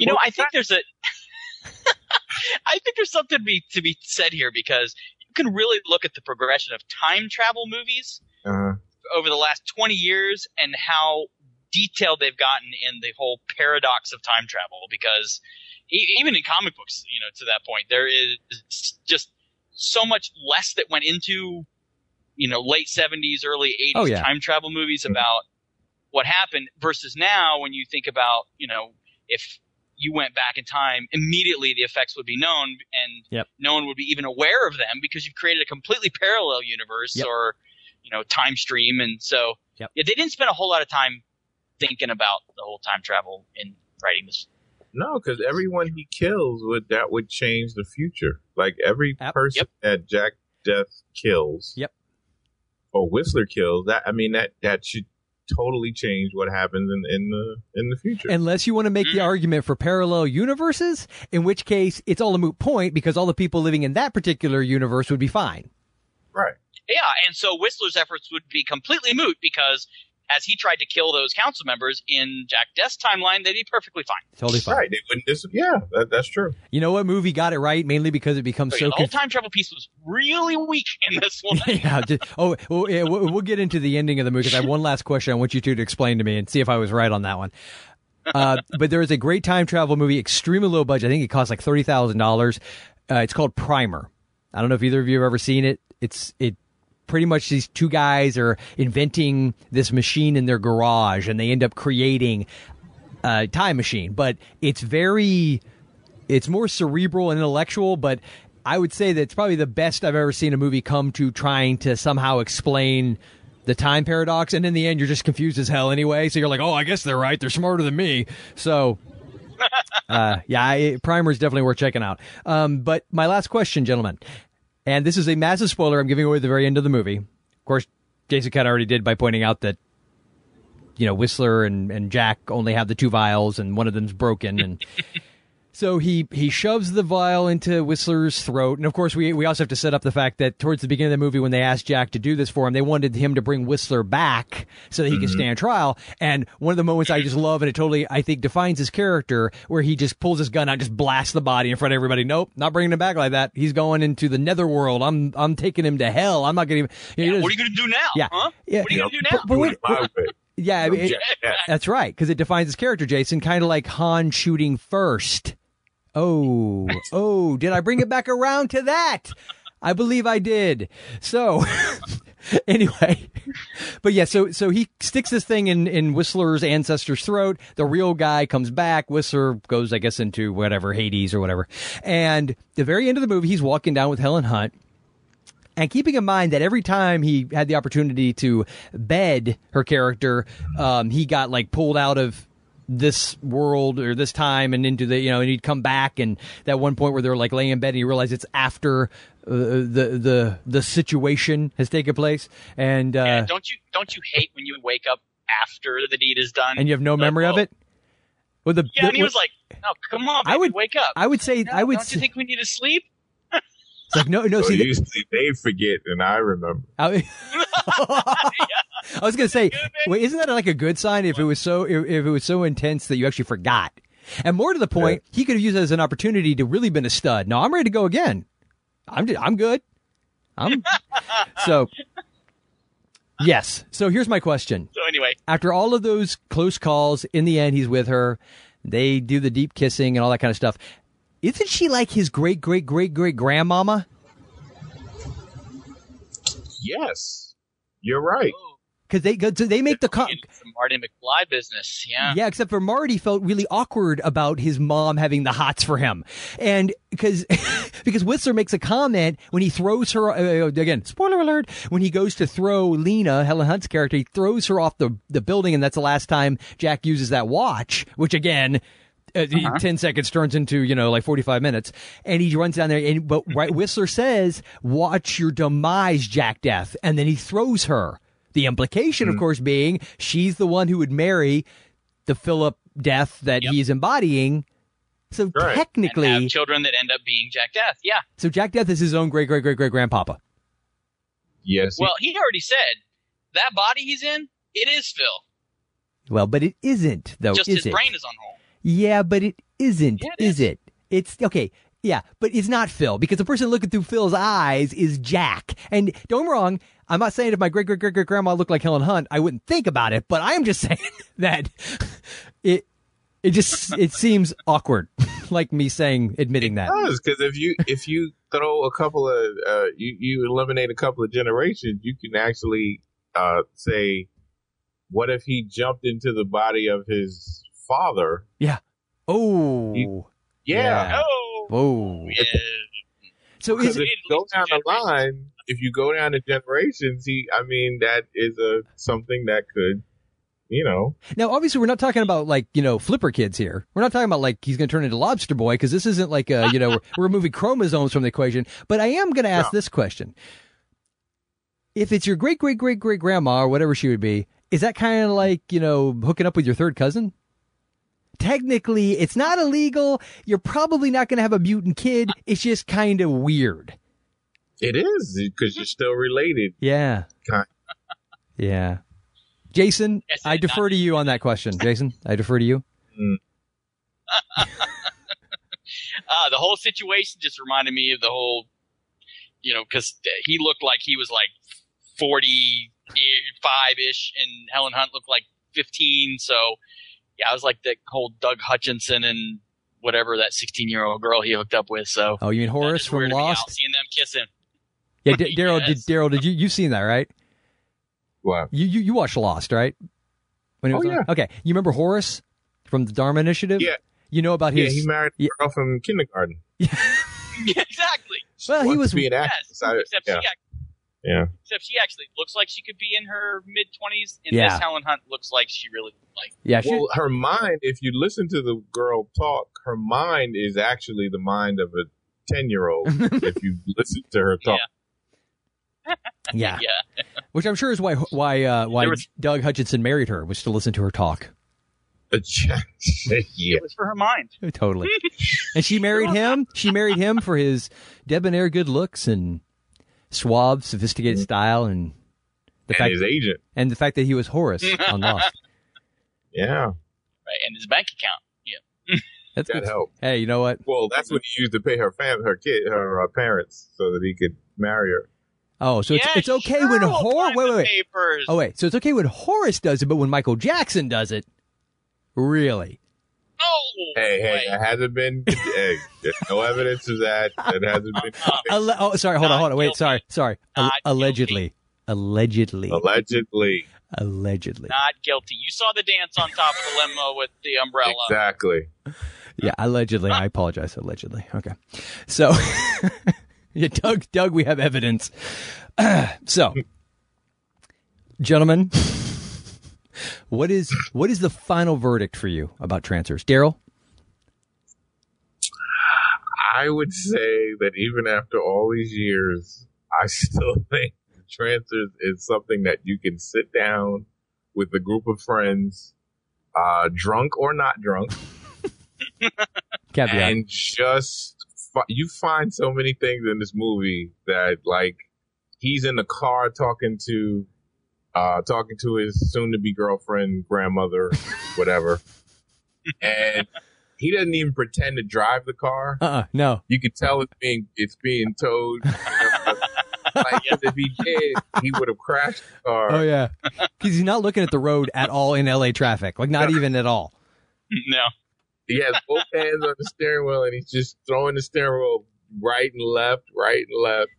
You know, I think there's a. (laughs) I think there's something to be to be said here because you can really look at the progression of time travel movies Uh-huh. over the last 20 years and how detailed they've gotten in the whole paradox of time travel because e- even in comic books, you know, to that point, there is just so much less that went into, you know, late 70s, early 80s Oh, yeah. time travel movies mm-hmm. about what happened versus now when you think about, you know, if you went back in time, immediately the effects would be known and Yep. no one would be even aware of them because you've created a completely parallel universe Yep. or, you know, time stream. And so, Yep. yeah, they didn't spend a whole lot of time thinking about the whole time travel in writing this. No, because everyone he kills would that would change the future. Like every person that Jack Deth kills, Yep. or Whistler kills, that I mean that that should totally change what happens in, in the in the future. Unless you want to make the mm. argument for parallel universes, in which case it's all a moot point because all the people living in that particular universe would be fine. right. Yeah, and so Whistler's efforts would be completely moot because as he tried to kill those council members in Jack Deth's timeline, they'd be perfectly fine. Totally fine. Right. They wouldn't dis- yeah, that, that's true. You know what movie got it right? Mainly because it becomes So, so yeah, the whole time travel piece was really weak in this (laughs) one. yeah. Just, oh, well, yeah, we'll, we'll get into the ending of the movie because I have one last question I want you two to explain to me and see if I was right on that one. Uh, (laughs) but there is a great time travel movie, extremely low budget. I think it costs like thirty thousand dollars. Uh, it's called Primer. I don't know if either of you have ever seen it. It's it pretty much these two guys are inventing this machine in their garage, and they end up creating a time machine. But it's very it's more cerebral and intellectual, but I would say that it's probably the best I've ever seen a movie come to trying to somehow explain the time paradox. And in the end, you're just confused as hell anyway. So you're like, oh, I guess they're right. They're smarter than me. So. (laughs) uh, yeah, I, Primer is definitely worth checking out. Um, but my last question, gentlemen, and this is a massive spoiler I'm giving away at the very end of the movie. Of course, Jason of already did by pointing out that you know Whistler and, and Jack only have the two vials, and one of them's broken, and (laughs) so he he shoves the vial into Whistler's throat, and of course we we also have to set up the fact that towards the beginning of the movie, when they asked Jack to do this for him, they wanted him to bring Whistler back so that he could mm-hmm. stand trial. And one of the moments I just love, and it totally I think defines his character, where he just pulls his gun out, just blasts the body in front of everybody. Nope, not bringing him back like that. He's going into the netherworld. I'm I'm taking him to hell. I'm not going to. Yeah, what are you going to do now? Yeah. Huh? Yeah. What are you going to do now? but wait- My way. Yeah, I mean, it- that's right because it defines his character, Jason. Kind of like Han shooting first. Oh, oh, did I bring it back around to that? I believe I did. So, (laughs) anyway, but yeah, so so he sticks this thing in in Whistler's ancestor's throat. The real guy comes back. Whistler goes, I guess, into whatever Hades or whatever. And the very end of the movie, he's walking down with Helen Hunt. And keeping in mind that every time he had the opportunity to bed her character, um, he got like pulled out of this world or this time and into the you know and he'd come back and that one point where they're like laying in bed and you realize it's after uh, the the the situation has taken place and uh Yeah, don't you don't you hate when you wake up after the deed is done? and you have no Like, memory of it well the Yeah, and he was like, "No, come on, I would- wake up." I would say No, I would Don't you think we need to sleep? It's like no no So see usually they forget, and I remember. I, (laughs) I was gonna say, wait, isn't that like a good sign if it was so if, if it was so intense that you actually forgot? And more to the point, he could have used it as an opportunity to really been a stud. No, I'm ready to go again. I'm I'm good. I'm (laughs) so. Yes. So here's my question. So anyway, After all of those close calls, in the end, he's with her. They do the deep kissing and all that kind of stuff. Isn't she like his great great great great grandmama? Yes, you're right. Because they 'cause they make the con- some Marty McFly business. Yeah. Yeah, except for Marty felt really awkward about his mom having the hots for him, and because (laughs) because Whistler makes a comment when he throws her uh, again. Spoiler alert: when he goes to throw Lena, Helen Hunt's character, he throws her off the the building, and that's the last time Jack uses that watch. Which again. Uh, he- Ten seconds turns into you know like forty five minutes, and he runs down there. And but (laughs) right, Whistler says, "Watch your demise, Jack Deth," and then he throws her. The implication, of course, being she's the one who would marry the Philip Death that he's embodying. So And technically, have children that end up being Jack Deth. Yeah. so Jack Deth is his own great great great great grandpapa. Yes. Well, he already said that body he's in, it is Phil. Well, but it isn't though, Just is his it? brain is on hold. Yeah, but it isn't, Yeah, it is it? It's okay. Yeah, but it's not Phil because the person looking through Phil's eyes is Jack. And don't get me wrong, I'm not saying if my great great great great grandma looked like Helen Hunt, I wouldn't think about it. But I am just (laughs) saying that it it just it seems awkward, (laughs) like me saying admitting that. does because if you if you throw a couple of uh, you you eliminate a couple of generations, you can actually uh, say, what if he jumped into the body of his father? Yeah. Oh. Yeah. Oh. oh. Whoa. So Because is if you go down the line, if you go down the generations, he I mean that is a something that could, you know, Now, obviously, we're not talking about like you know flipper kids here. We're not talking about like he's going to turn into Lobster Boy because this isn't like a you know we're, we're removing chromosomes from the equation. But I am going to ask this question: If it's your great great great great grandma or whatever she would be, is that kind of like you know hooking up with your third cousin? Technically, it's not illegal. You're probably not going to have a mutant kid. It's just kind of weird. it is because you're still related. Yeah. Kind- Yeah. Jason, I defer to you on that question. (laughs) Jason, I defer to you. (laughs) uh, the whole situation just reminded me of the whole, you know, because he looked like he was like 45 ish, and Helen Hunt looked like 15. So, yeah, I was like that whole Doug Hutchison and whatever that 16 year old girl he hooked up with. So, Oh, you mean Horace from weirded Lost? seeing them kissing. (laughs) Yeah, D- (laughs) Daryl. Did Daryl? Did you you seen that right? What? You you you watched Lost, right? When it Oh, was on? yeah. Okay, you remember Horace from the Dharma Initiative? Yeah. You know about Yeah, he married a girl from kindergarten. yeah, (laughs) exactly. Well, he was to be an actress. I- Except yeah. she act- yeah. except she actually looks like she could be in her mid 20s. And Yeah. this Helen Hunt looks like she really like. Yeah, well, her mind, if you listen to the girl talk, her mind is actually the mind of a 10 year old (laughs) if you listen to her talk. Yeah. Yeah. (laughs) (laughs) Which I'm sure is why why uh, why was- Doug Hutchison married her was to listen to her talk. yeah. It was for her mind. Totally. and she married him. She married him for his debonair good looks and suave, sophisticated style, and the And fact his agent. and the fact that he was Horace on Lost. (laughs) Yeah. Right, and his bank account. Yeah. (laughs) That's That good. helped. Hey, you know what? Well, that's what he used to pay her fam, her kid, her uh, parents, so that he could marry her. Oh, so it's Yeah, it's okay when sure, we'll Horace. Wait, wait, wait. papers. Oh, wait. So it's okay when Horace does it, but when Michael Jackson does it, really? Oh, Hey, hey, that hasn't been. (laughs) hey, there's no evidence of that. (laughs) That hasn't been. Alle- oh, sorry. Hold on. Hold on. Wait. Sorry. Sorry. Al- allegedly. Allegedly. Allegedly. Allegedly. Not guilty. You saw the dance on top of the limo with the umbrella. Exactly. Yeah. Allegedly. I apologize. Allegedly. Okay. So, (laughs) yeah, Doug. Doug. We have evidence. (clears throat) so, gentlemen, what is what is the final verdict for you about Trancers, Daryl? I would say that even after all these years, I still (laughs) think Trancers is something that you can sit down with a group of friends, uh, drunk or not drunk, (laughs) and just fi- you find so many things in this movie that like he's in the car talking to uh talking to his soon to be girlfriend grandmother whatever (laughs) and he doesn't even pretend to drive the car Uh. uh No. you can tell it's being it's being towed (laughs) like if he did he would have crashed the car Oh yeah. Because he's not looking at the road at all in LA traffic. Like not even at all. no. he has both hands on the steering wheel and he's just throwing the steering wheel right and left, right and left.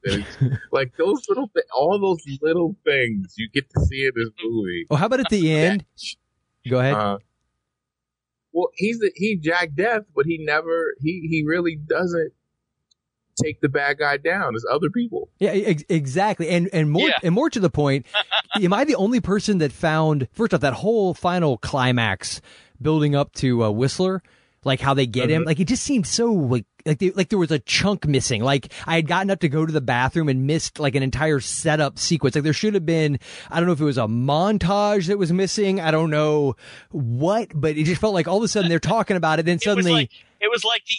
And (laughs) like those little thi- all those little things you get to see in this movie. Well, how about at the (laughs) end? Go ahead. Uh, well, he's the, he Jack Deth, but he never he he really doesn't take the bad guy down. It's other people. Yeah, ex- exactly. And and more Yeah. and more to the point, (laughs) am I the only person that found first off that whole final climax building up to uh, Whistler, like how they get him, Mhm. like it just seemed so like like they, like there was a chunk missing. Like I had gotten up to go to the bathroom and missed like an entire setup sequence. Like there should have been I don't know if it was a montage that was missing. I don't know what, but it just felt like all of a sudden they're talking about it, then It was suddenly like it was like the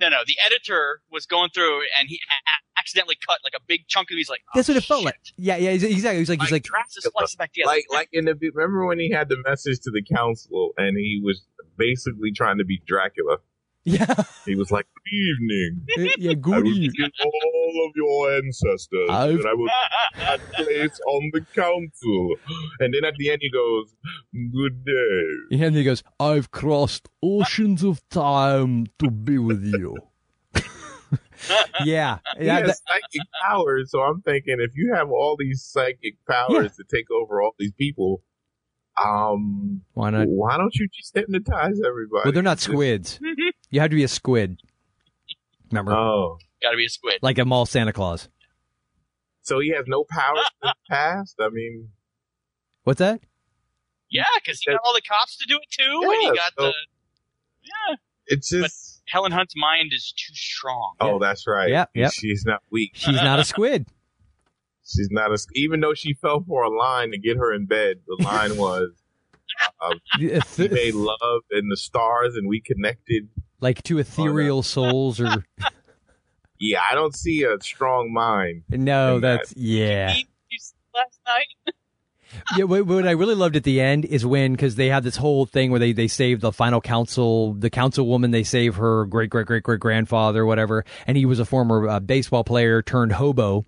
no no the editor was going through and he a- accidentally cut like a big chunk of. He's like, that's what it oh, felt like. Yeah, yeah, exactly. He's like he's like tries to splice it back together. Like like in the remember when he had the message to the council and he was basically trying to be Dracula. Yeah. He was like, "Good evening. Eh, yeah, I good evening. all of your ancestors, I've- and I will place on the council." And then at the end, he goes, "Good day." And he goes, I've crossed oceans of time to be with you. (laughs) yeah. He yeah has that- psychic powers, so I'm thinking if you have all these psychic powers to take over all these people, um, why not? Why don't you just hypnotize everybody? Well, they're not squids. (laughs) You have to be a squid. Remember? Oh. Got to be a squid. Like a mall Santa Claus. So he has no powers in the past. I mean, What's that? Yeah, because he got all the cops to do it too, and he got so- the. Yeah. it's just. Helen Hunt's mind is too strong. Oh, that's right. Yeah, yep. She's not weak. She's not a squid. (laughs) She's not a. Even though she fell for a line to get her in bed, the line (laughs) was, uh, Yeah, "We made love in the stars and we connected." Like two ethereal souls or. (laughs) Yeah, I don't see a strong mind. No, that's. Yeah. You slept last night. (laughs) yeah, what, what I really loved at the end is when because they have this whole thing where they they save the final council, the councilwoman, they save her great great great great grandfather, whatever, and he was a former uh, baseball player turned hobo,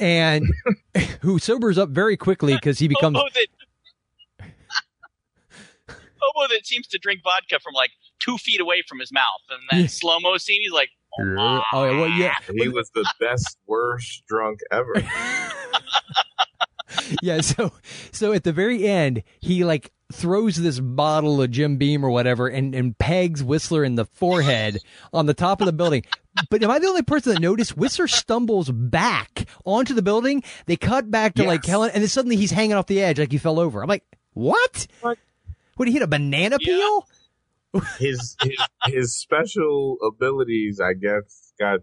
and (laughs) who sobers up very quickly because he becomes Hobo that. (laughs) Hobo that seems to drink vodka from like two feet away from his mouth, and that Yeah. slow mo scene, he's like, oh yeah, well yeah He was the best worst drunk ever. (laughs) yeah so so at the very end he like throws this bottle of jim beam or whatever and and pegs whistler in the forehead on the top of the building. But am i the only person that noticed whistler stumbles back onto the building? They cut back to like helen and then suddenly he's hanging off the edge like he fell over. I'm like what? What? Did he hit a banana peel? (laughs) His his his special abilities, I guess, got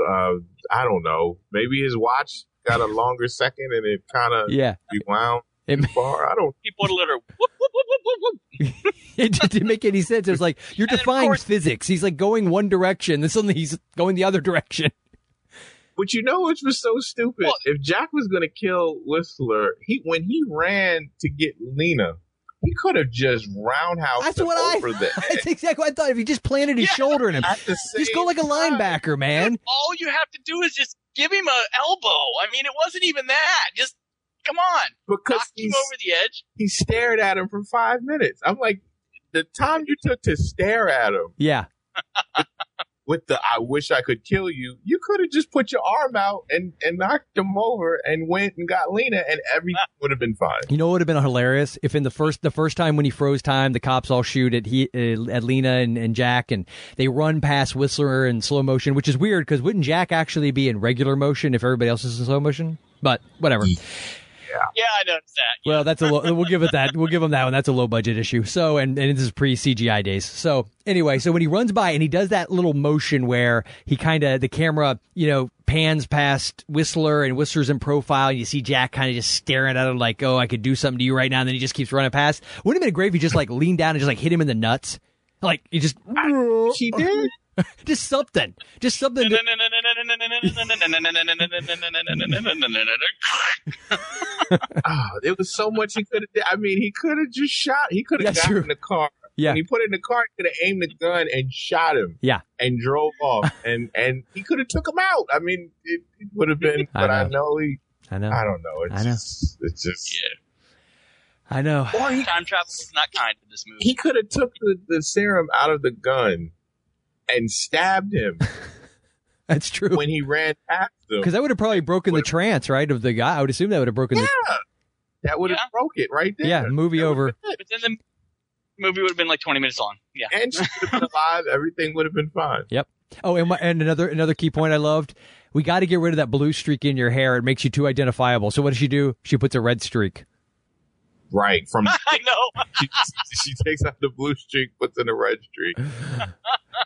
uh, I don't know. Maybe his watch got a longer second and it kind of Yeah. rewound It- too far. I don't. he put a little whoop whoop whoop whoop whoop whoop. (laughs) it didn't make any sense it was like you're And defying course- physics he's like going one direction then suddenly he's going the other direction (laughs) But you know, which was so stupid. Well- if Jack was gonna kill Whistler, he when he ran to get Lena, he could have just roundhouse That's him what I. over the (laughs) That's exactly what I thought. If he just planted his shoulder in him, just go like a linebacker, man. All you have to do is just give him a elbow. I mean, it wasn't even that. Just come on, because knock him he's- over the edge. he stared at him for five minutes. I'm like, the time you took to stare at him Yeah, (laughs) with the "I wish I could kill you," you could have just put your arm out and and knocked him over and went and got Lena, and everything would have been fine. you know what would have been hilarious if in the first the first time when he froze time, the cops all shoot at he uh, at Lena and, and Jack, and they run past Whistler in slow motion, which is weird because wouldn't Jack actually be in regular motion if everybody else is in slow motion? But whatever. Yeah, I noticed that. Well, that's a low, we'll give it that. We'll give him that one. That's a low budget issue. So, and, and this is pre CGI days. So anyway, so when he runs by and he does that little motion where he kind of, the camera, you know, pans past Whistler and Whistler's in profile and you see Jack kind of just staring at him like, oh, I could do something to you right now. And then he just keeps running past. Wouldn't it have been great if he just like leaned down and just like hit him in the nuts? Like he just, She did. (laughs) just something, just something. To, Ah, there was so much he could have. I mean, he could have just shot. He could have That's got true. in the car. Yeah. When he put it in the car, he could have aimed the gun and shot him. Yeah. And drove off, (laughs) and and he could have took him out. I mean, it, it would have been. But I know. know he. I know. I don't know. It's I know. Just, it's just. Yeah. I know. Or he, Time travel was not kind to this movie. he could have took the, the serum out of the gun and stabbed him (laughs) (laughs) That's true. when he ran past them, Because that would have probably broken the trance, right, of the guy. I would assume that would have broken the. Yeah. That would have Yeah. broke it right there. Yeah, movie That over. But then the movie would have been like 20 minutes long. Yeah. And she would have been alive. Everything would have been fine. Yep. Oh, and, my, and another another key point I loved. We got to get rid of that blue streak in your hair. It makes you too identifiable. So what does she do? She puts a red streak. Right. From (laughs) I know. she, (laughs) she takes out the blue streak, puts in a red streak. (laughs)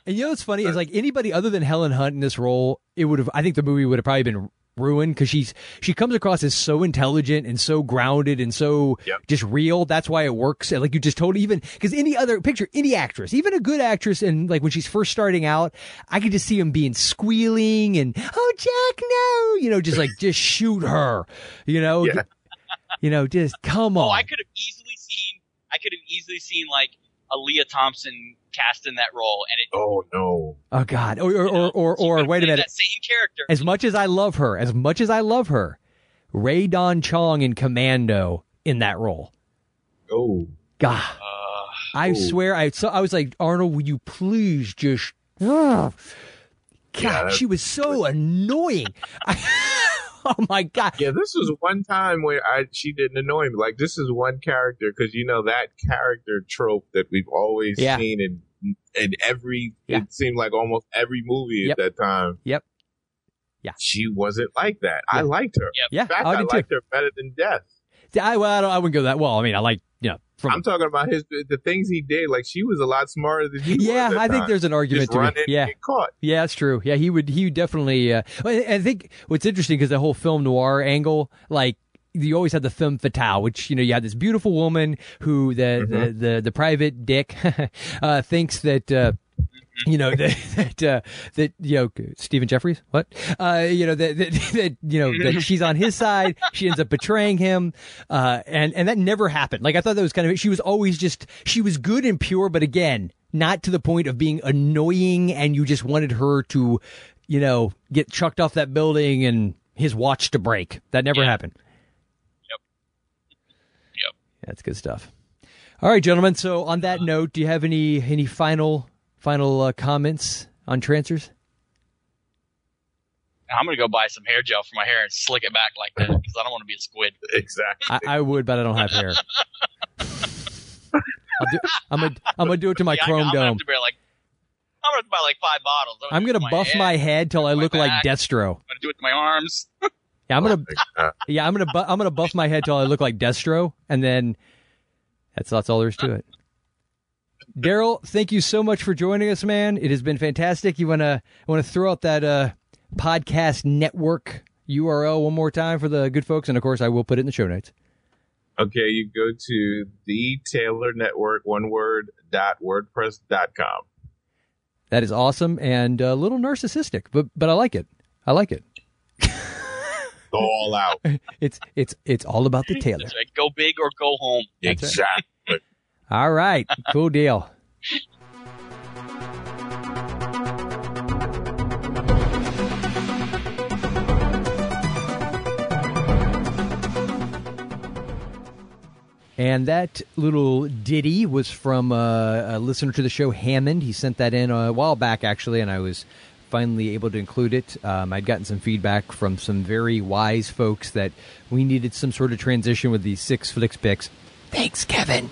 And you know what's funny is like anybody other than Helen Hunt in this role, it would have. I think the movie would have probably been ruined because she's she comes across as so intelligent and so grounded and so Yep. just real. That's why it works. Like you just told even because any other picture, any actress, even a good actress, and like when she's first starting out, I could just see him being squealing and oh Jack no, you know, just like just shoot her, you know, Yeah. You know, just come on. Oh, I could have easily seen. I could have easily seen like a Lea Thompson cast in that role, and it Oh no. Oh God. Or or or, or, or wait a minute. that same character. As much as I love her, as much as I love her, Rae Dawn Chong in Commando in that role. Oh. God. Uh, I Ooh. swear, I so I was like, Arnold, will you please just? (sighs) God, that's- she was so annoying. (laughs) (laughs) oh my God! Yeah, this was one time where I she didn't annoy me. Like this is one character because you know that character trope that we've always Yeah. seen in in every. Yeah. It seemed like almost every movie Yep. at that time. Yep. Yeah. She wasn't like that. I liked her. Yep. Yeah, In fact, oh, I I, did too. liked her better than Deth. I, well, I, don't, I wouldn't go that well. I mean, I like you know from I'm talking about his the things he did. Like she was a lot smarter than he yeah. was. at I think there's an argument Just to run. Yeah, get caught. Yeah, that's true. Yeah, he would. He would definitely. Uh, I think what's interesting because the whole film noir angle, like you always had the femme fatale, which you know you had this beautiful woman who the the, the the private dick (laughs) uh, thinks that. Uh, you know (laughs) that that uh, that you know Stephen Geoffreys. What? Uh, you know that, that that you know that she's on his side. She ends up betraying him, uh, and and that never happened. Like I thought that was kind of. She was always just. She was good and pure, but again, not to the point of being annoying, and you just wanted her to, you know, get chucked off that building and his watch to break. That never happened. Yep. Yep. That's good stuff. All right, gentlemen. So on that note, do you have any any final final uh, comments on Trancers? I'm gonna go buy some hair gel for my hair and slick it back like that because I don't want to be a squid. (laughs) Exactly. I, I would, but I don't have hair. I'll do, I'm gonna I'm gonna do it to my Yeah, chrome I'm gonna have dome. to like I'm gonna buy like five bottles. I'm gonna do it to buff head, my head till I my look like. Destro. I'm gonna do it to my arms. (laughs) Yeah, I'm gonna yeah I'm gonna bu- I'm gonna buff my head till I look like Destro, and then that's that's all there is to it. Daryl, thank you so much for joining us, man. It has been fantastic. You wanna wanna throw out that uh, podcast network URL one more time for the good folks, and of course I will put it in the show notes. Okay, you go to the Taylor Network, one word, dot wordpress dot com. That is awesome and a little narcissistic, but but I like it. I like it. Go all out. (laughs) It's it's it's all about the Taylor. That's right. Go big or go home. That's right. All right, cool deal. And that little ditty was from uh, a listener to the show, Hammond. He sent that in a while back, actually, and I was finally able to include it. Um, I'd gotten some feedback from some very wise folks that we needed some sort of transition with these six flicks picks. Thanks, Kevin.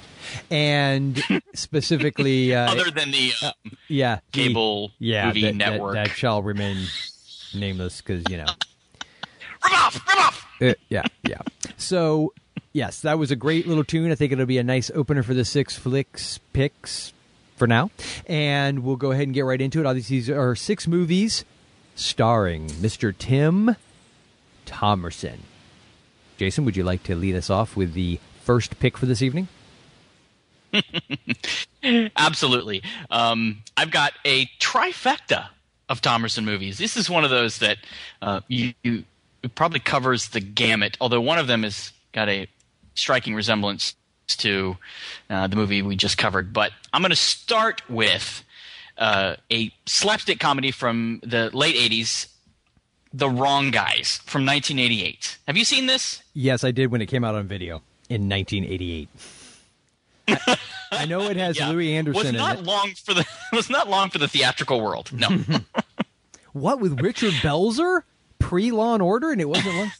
And specifically, (laughs) uh, Other than the uh, yeah, the- cable yeah, movie that, that- network. that, shall remain nameless because you know. Rip off! Rip off! Uh, yeah, yeah. So, yes, that was a great little tune. I think it'll be a nice opener for the six flicks picks for now. And we'll go ahead and get right into it. Obviously, these are six movies starring Mr. Tim Thomerson. Jason, would you like to lead us off with the first pick for this evening? (laughs) Absolutely. Um, I've got a trifecta of Thomerson movies. This is one of those that uh, you, you probably covers the gamut. Although one of them has got a striking resemblance to uh, the movie we just covered. But I'm going to start with uh, a slapstick comedy from the late '80s, The Wrong Guys from 1988. Have you seen this? Yes, I did when it came out on video in 1988. I, know it has Yeah. Louie was Anderson in not it. long for the (laughs) was not long for the theatrical world. No. (laughs) What with Richard Belzer pre Law and Order, and it wasn't long.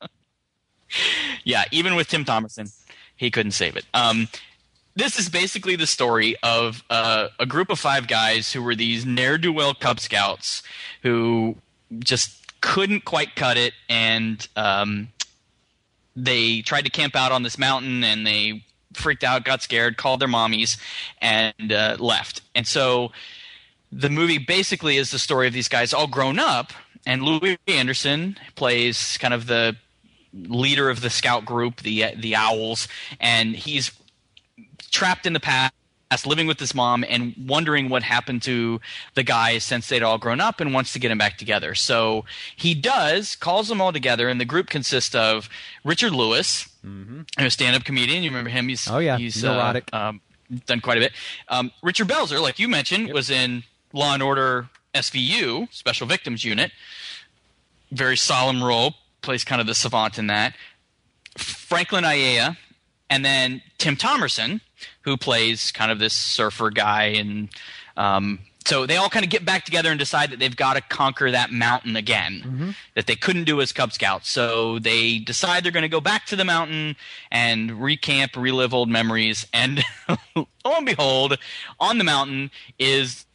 (laughs) Yeah, even with Tim Thomerson, he couldn't save it. Um, this is basically the story of uh, a group of five guys who were these ne'er do well Cub Scouts who just couldn't quite cut it, and um, they tried to camp out on this mountain, and they freaked out, got scared, called their mommies, and uh, left. And so the movie basically is the story of these guys all grown up, and Louie Anderson plays kind of the leader of the scout group, the the Owls, and he's trapped in the past, living with his mom, and wondering what happened to the guys since they'd all grown up, and wants to get them back together. So he does, calls them all together, and the group consists of Richard Lewis, a stand-up comedian. You remember him? He's Oh, yeah. he's uh, um, done quite a bit. Um, Richard Belzer, like you mentioned, was in Law and Order SVU, Special Victims Unit. Very solemn role, plays kind of the savant in that. Franklyn Ajaye, and then Tim Thomerson, who plays kind of this surfer guy, and um, so they all kind of get back together and decide that they've got to conquer that mountain again mm-hmm. that they couldn't do as Cub Scouts. So they decide they're going to go back to the mountain and recamp, relive old memories. And (laughs) lo and behold, on the mountain is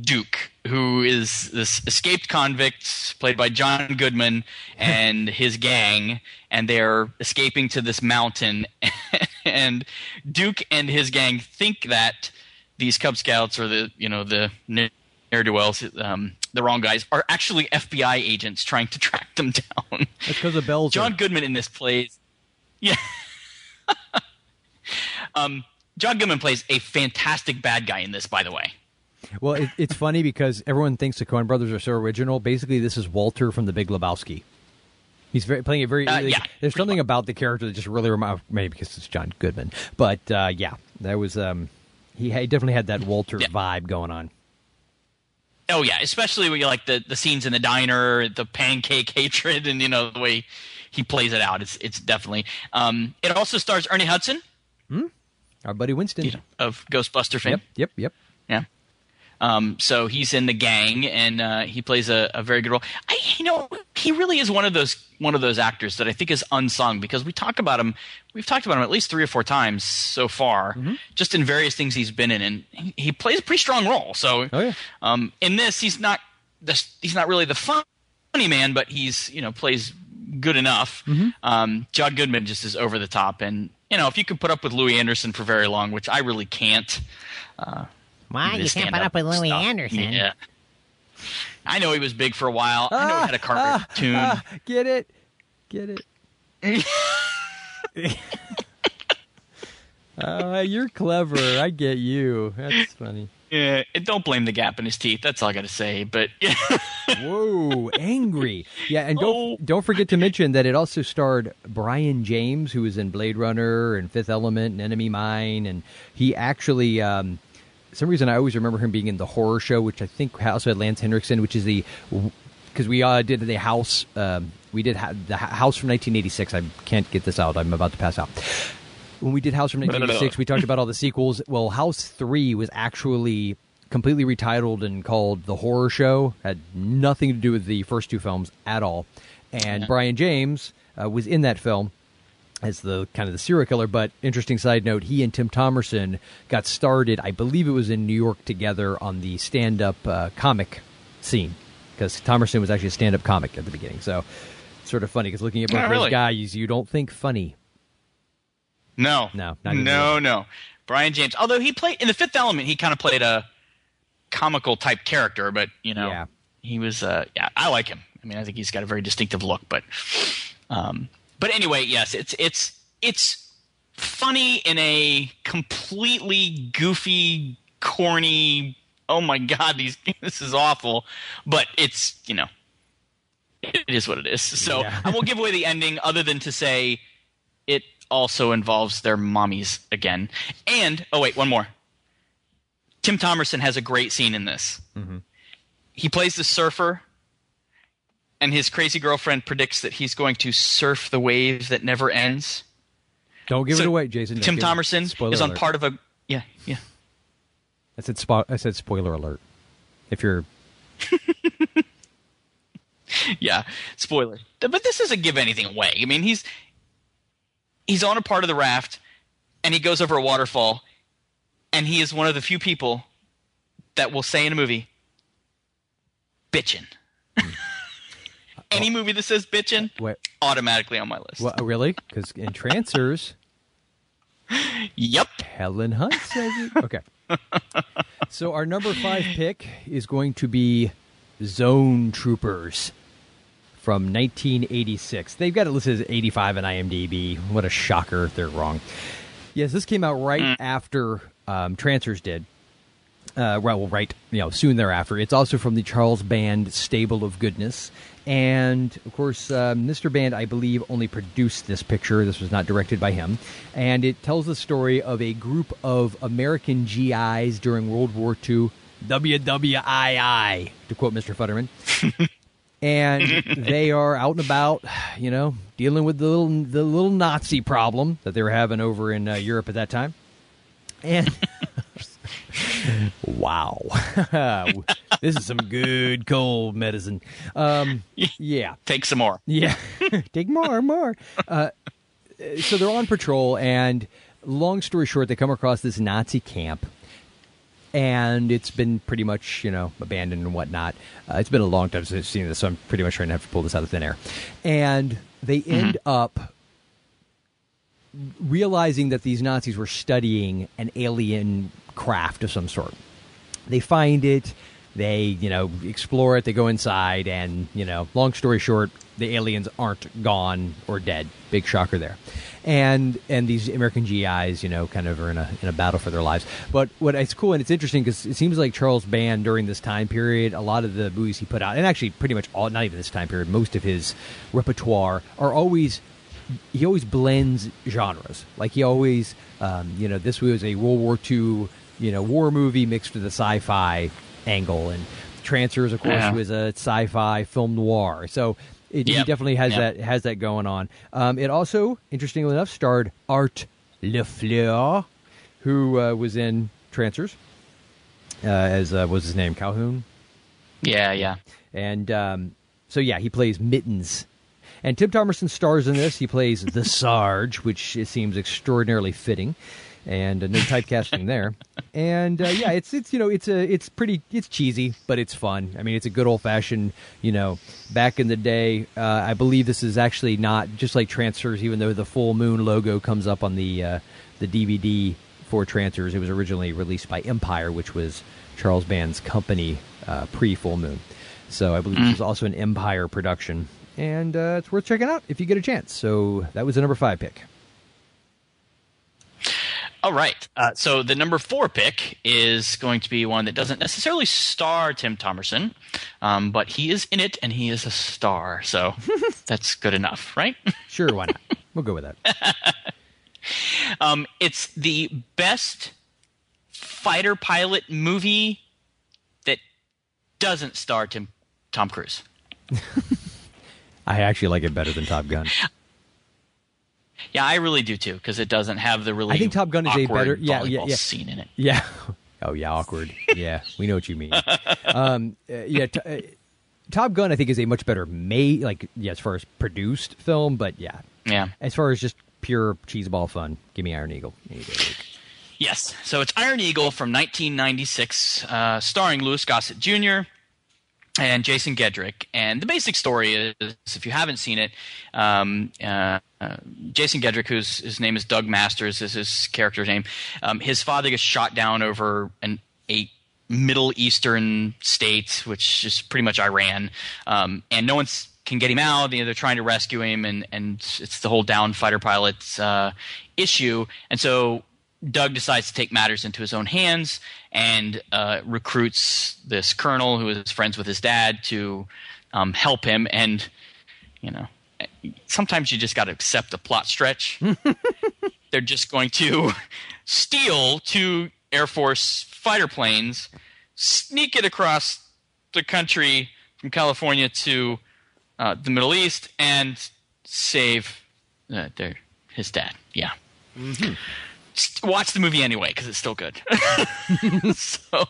Duke, who is this escaped convict played by John Goodman (laughs) and his gang, and they're escaping to this mountain. (laughs) and Duke and his gang think that these Cub Scouts or the you know the ne'er do wells, um, the wrong guys, are actually FBI agents trying to track them (laughs) down. That's because of Belzer. John Goodman in this plays, yeah. (laughs) um, John Goodman plays a fantastic bad guy in this, by the way. Well, it, it's funny because everyone thinks the Coen Brothers are so original. Basically, this is Walter from The Big Lebowski. He's very, playing a very. Uh, like, yeah, there's something about the character that just really reminds. Maybe because it's John Goodman, but uh, yeah, that was. Um, he, he definitely had that Walter vibe going on. Oh yeah, especially when you like the the scenes in the diner, the pancake (laughs) hatred, and you know the way he plays it out. It's it's definitely. Um, it also stars Ernie Hudson Our buddy Winston. of Ghostbuster fame. Yep, yep, yep. Yeah. Um, so he's in the gang, and uh, he plays a, a very good role. I, you know, he really is one of those one of those actors that I think is unsung because we talk about him. We've talked about him at least three or four times so far, just in various things he's been in, and he, he plays a pretty strong role. So, Oh, yeah. um, in this, he's not the, he's not really the funny man, but he's you know plays good enough. Um, John Goodman just is over the top, and you know if you can put up with Louie Anderson for very long, which I really can't. Uh, Why? You can't put up with Louie stuff. Anderson. Yeah. I know he was big for a while. I know he had a cartoon. Ah, get it, get it. (laughs) uh, you're clever. I get you. That's funny. yeah, don't blame the gap in his teeth. That's all I got to say. But (laughs) Whoa, angry. Yeah, and don't Oh. don't forget to mention that it also starred Brion James, who was in Blade Runner and Fifth Element and Enemy Mine, and he actually. Um, some reason I always remember him being in the horror show, which I think also had Lance Henriksen, which is the because we uh, did the house. Um, we did ha- the house from 1986. I can't get this out. I'm about to pass out. When we did House from 1986, we talked about all the sequels. Well, House Three was actually completely retitled and called The Horror Show. Had nothing to do with the first two films at all. And Brion James uh, was in that film as the kind of the serial killer. But interesting side note, he and Tim Thomerson got started. I believe it was in New York together on the stand-up uh, comic scene because Thomerson was actually a stand-up comic at the beginning. So sort of funny because looking at both Oh, those guys, you don't think funny. no, No, no, no. Brion James, although he played in the Fifth Element, he kind of played a comical type character, but you know, Yeah. he was. Uh, yeah, I like him. I mean, I think he's got a very distinctive look. But, um, but anyway, yes, it's it's it's funny in a completely goofy, corny. Oh my god, these (laughs) this is awful. But it's you know, it is what it is. So Yeah. I won't give away the ending, other than to say it also involves their mommies again. And oh wait, one more. Tim Thomerson has a great scene in this. Mm-hmm. He plays the surfer, and his crazy girlfriend predicts that he's going to surf the wave that never ends. Don't give So it away, Jason. Don't Tim Thomerson is on alert. part of a yeah yeah. I said spo- I said spoiler alert. If you're (laughs) yeah, spoiler. But this doesn't give anything away. I mean, he's he's on a part of the raft, and he goes over a waterfall, and he is one of the few people that will say in a movie, "Bitchin." Any movie that says "bitchin" Wait. automatically on my list. well, really because in Trancers, Yep. Helen Hunt says it. (laughs) Okay. so our number five pick is going to be Zone Troopers from 1986. They've got it listed as 85 on IMDb. What a shocker if they're wrong. Yes, this came out right after um, Trancers did. Uh, well, right, you know, soon thereafter. It's also from the Charles Band Stable of Goodness, and of course, uh, Mr. Band, I believe, only produced this picture. This was not directed by him, and it tells the story of a group of American GIs during World War II. WWII, to quote Mr. Futterman. (laughs) and they are out and about, you know, dealing with the little the little Nazi problem that they were having over in uh, Europe at that time. And (laughs) (laughs) wow, (laughs) this is some good cold medicine. Um, yeah, take some more. Yeah, (laughs) take more, more. Uh, so they're on patrol, and long story short, they come across this Nazi camp and it's been pretty much you know abandoned and whatnot. Uh, it's been a long time since I've seen this, so I'm pretty much trying to have to pull this out of thin air. And they end up realizing that these Nazis were studying an alien craft of some sort. They find it, they you know explore it, they go inside, and you know, long story short, the aliens aren't gone or dead. Big shocker there. And and these American GIs, you know, kind of are in a in a battle for their lives. But what it's cool and it's interesting because it seems like Charles Band during this time period, a lot of the movies he put out, and actually pretty much all, not even this time period, most of his repertoire are always he always blends genres. Like he always, um, you know, this was a World War II, you know, war movie mixed with a sci-fi angle, and Trancers, of course, Yeah. was a sci-fi film noir. So it, he definitely has Yep. that has that going on. Um, it also, interestingly enough, starred Art LaFleur, who uh, was in Trancers, uh, as uh, was his name Calhoun. Yeah, yeah. And um, so, yeah, he plays Mittens. And Tim Thomerson stars in this. He plays the Sarge, which it seems extraordinarily fitting, and uh, no typecasting there. And uh, yeah, it's it's you know it's a it's pretty it's cheesy, but it's fun. I mean, it's a good old fashioned you know back in the day. Uh, I believe this is actually not just like Trancers, even though the full moon logo comes up on the uh, the DVD for Trancers. It was originally released by Empire, which was Charles Band's company uh, pre Full Moon. So I believe this was also an Empire production, and uh, it's worth checking out if you get a chance. So that was the number five pick. All right. Uh, so the number four pick is going to be one that doesn't necessarily star Tim Thomerson, um, but he is in it and he is a star. So (laughs) that's good enough, right? (laughs) Sure, why not? We'll go with that. (laughs) Um, it's the best fighter pilot movie that doesn't star Tim Tom Cruise. I actually like it better than Top Gun. Yeah, I really do too because it doesn't have the really. I think Top Gun is a better yeah yeah yeah scene in it. Yeah. (laughs) Oh yeah, awkward. Yeah, we know what you mean. (laughs) um, uh, yeah, t- uh, Top Gun I think is a much better made like yeah as far as produced film, but yeah, Yeah. as far as just pure cheeseball fun, give me Iron Eagle. any day of the week. Yes. So it's Iron Eagle from 1996, uh, starring Louis Gossett Jr. and Jason Gedrick. And the basic story is, if you haven't seen it, um, uh, uh, Jason Gedrick, whose his name is Doug Masters, is his character's name. Um, his father gets shot down over an eight Middle Eastern state, which is pretty much Iran, um, and no one's can get him out. You know, they're trying to rescue him, and and it's the whole down fighter pilots uh, issue. And so Doug decides to take matters into his own hands and uh, recruits this colonel who is friends with his dad to um, help him. And you know, sometimes you just got to accept the plot stretch. (laughs) They're just going to steal two Air Force fighter planes, sneak it across the country from California to uh, the Middle East, and save uh, their his dad. Yeah. Just watch the movie anyway because it's still good. (laughs) so,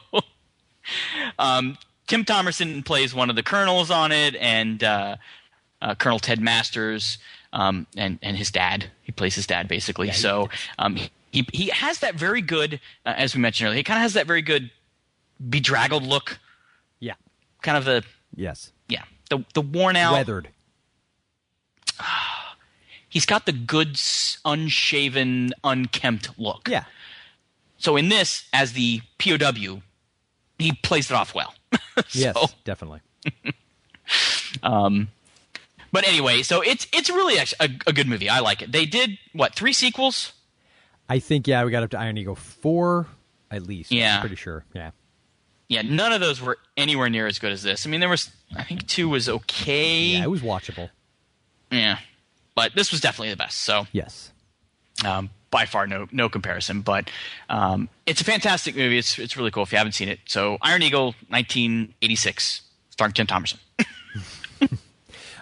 um, Tim Thomerson plays one of the colonels on it, and uh, uh, Colonel Ted Masters, um, and and his dad. He plays his dad basically. so um, he he has that very good, uh, as we mentioned earlier. He kind of has that very good bedraggled look. Yeah. Kind of the Yes. yeah the the worn out Weathered. He's got the good unshaven unkempt look Yeah. so in this as the pow he plays it off well (laughs) Yes, definitely. (laughs) um but anyway so it's it's really actually a, a good movie i like it they did what three sequels I think yeah, we got up to Iron Eagle four at least. Yeah. I'm pretty sure. Yeah. yeah, none of those were anywhere near as good as this. I mean, there was I think two was okay. Yeah, it was watchable. Yeah, but this was definitely the best. So Yes. um, by far no no comparison. But um, it's a fantastic movie. It's it's really cool if you haven't seen it. So Iron Eagle, 1986, starring Tim Thomerson. (laughs)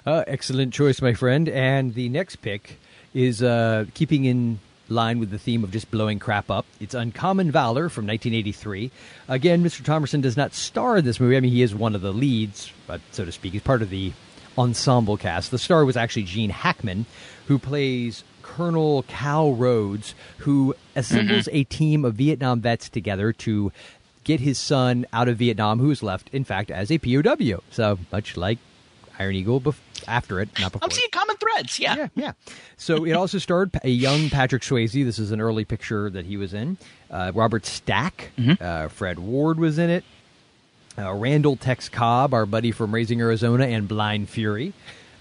Uh, excellent choice, my friend. And the next pick is uh, keeping in line with the theme of just blowing crap up. It's Uncommon Valor from 1983. Again, Mr. Thomerson does not star in this movie. I mean, he is one of the leads, but so to speak. He's part of the ensemble cast. The star was actually Gene Hackman, who plays Colonel Cal Rhodes, who assembles a team of Vietnam vets together to get his son out of Vietnam, who was left, in fact, as a POW. So much like Iron Eagle bef- after it, not before. I'm seeing common threads. Yeah. Yeah, yeah. So it also starred a young Patrick Swayze. This is an early picture that he was in. Uh, Robert Stack, uh, Fred Ward was in it. Uh, Randall Tex Cobb, our buddy from Raising Arizona, and Blind Fury.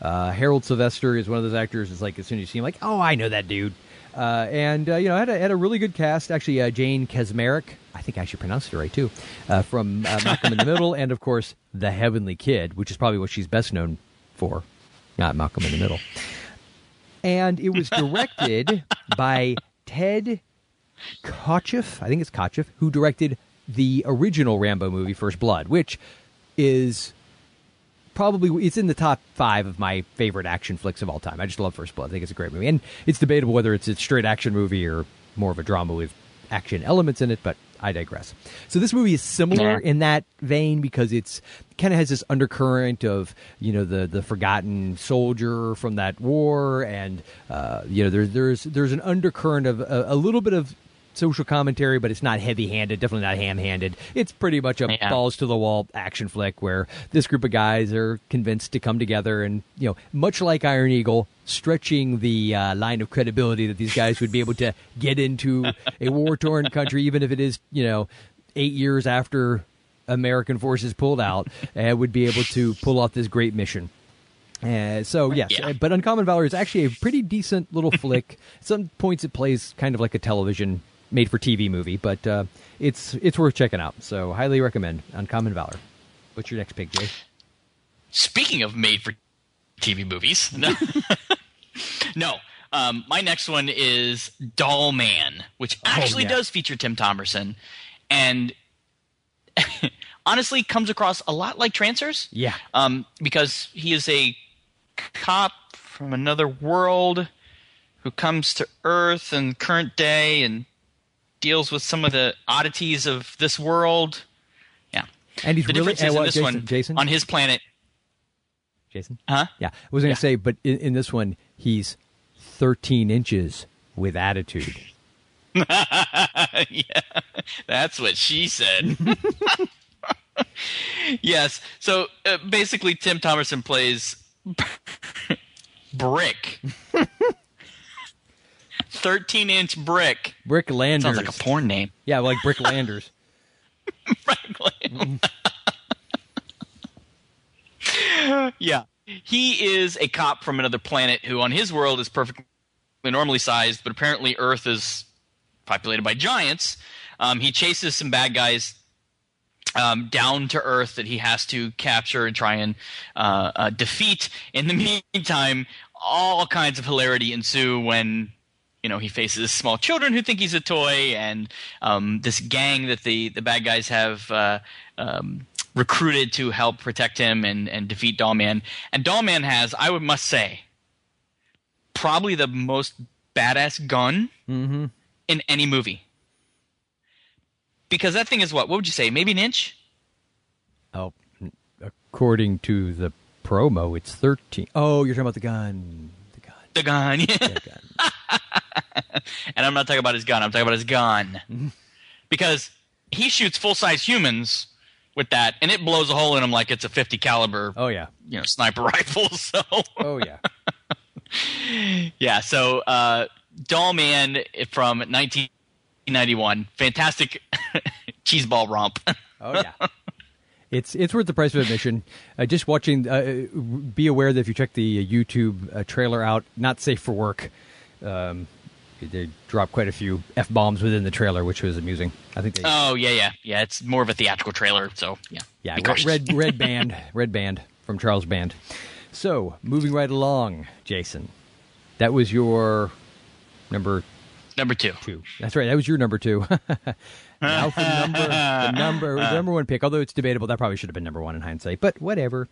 Uh, Harold Sylvester is one of those actors. It's like as soon as you see him, like, oh, I know that dude. Uh, and uh, you know, had a, had a really good cast. Actually, uh, Jane Kaczmarek, I think I should pronounce it right too, uh, from Malcolm in the Middle, and of course, The Heavenly Kid, which is probably what she's best known for, not Malcolm in the Middle. And it was directed by Ted Kotcheff, I think it's Kotcheff, who directed the original Rambo movie, First Blood, which is probably it's in the top five of my favorite action flicks of all time. I just love First Blood. I think it's a great movie, and it's debatable whether it's a straight action movie or more of a drama with action elements in it. But I digress. So this movie is similar Yeah. in that vein because it's kind of has this undercurrent of you know the the forgotten soldier from that war, and uh, you know there's there's there's an undercurrent of a, a little bit of social commentary, but it's not heavy handed, definitely not ham handed. It's pretty much a Yeah. balls to the wall action flick where this group of guys are convinced to come together and, you know, much like Iron Eagle, stretching the uh, line of credibility that these guys would be able to get into (laughs) a war torn country, even if it is, you know, eight years after American forces pulled out, and would be able to pull off this great mission. Uh, so yes, Yeah. uh, but Uncommon Valor is actually a pretty decent little (laughs) flick. Some points it plays kind of like a television made for TV movie, but uh, it's it's worth checking out. So highly recommend Uncommon Valor. What's your next pick, Jay? Speaking of made for TV movies, (laughs) no, (laughs) no. Um, my next one is Dollman, which actually yeah. does feature Tim Thomerson, and (laughs) honestly comes across a lot like Trancers. Yeah. um, because he is a cop from another world who comes to Earth in current day and deals with some of the oddities of this world. Yeah, And he's the really difference what, this Jason, one Jason. on his planet. Jason. Huh? Yeah, I was going to Yeah. say, but in, in this one, he's 13 inches with attitude. (laughs) yeah, that's what she said. (laughs) yes. So uh, basically, Tim Thomerson plays (laughs) Brick. 13 inch brick. Brick Landers. Sounds like a porn name. Yeah, like Brick Landers. (laughs) yeah. He is a cop from another planet who, on his world, is perfectly normally sized, but apparently Earth is populated by giants. Um, he chases some bad guys um, down to Earth that he has to capture and try and uh, uh, defeat. In the (laughs) meantime, all kinds of hilarity ensue when you know he faces small children who think he's a toy, and um, this gang that the the bad guys have. Uh, um, recruited to help protect him and, and defeat Dollman. And Dollman has, I would must say, probably the most badass gun Mm-hmm. in any movie. Because that thing is what? What would you say? Maybe an inch? Oh, according to the promo, it's 13. Oh, you're talking about the gun. The gun. The gun. Yeah. The gun. (laughs) and I'm not talking about his gun. I'm talking about his gun. because he shoots full size humans with that, and it blows a hole in him like it's a 50 caliber, Oh, yeah. you know, sniper (laughs) rifle. So Oh, yeah. (laughs) yeah, so uh, Dollman from 1991, fantastic (laughs) cheeseball romp. Oh, yeah. It's it's worth the price of admission. Uh, just watching, uh, be aware that if you check the uh, YouTube uh, trailer out, not safe for work. Um, They dropped quite a few f bombs within the trailer, which was amusing. I think they. Oh yeah, yeah, yeah. It's more of a theatrical trailer, so yeah. yeah, red, red red (laughs) band, red band from Charles Band. So moving right along, Jason, that was your number Number two. two. That's right. That was your number two. (laughs) now for number, the number, the (laughs) number one pick. Although it's debatable, that probably should have been number one in hindsight. But whatever.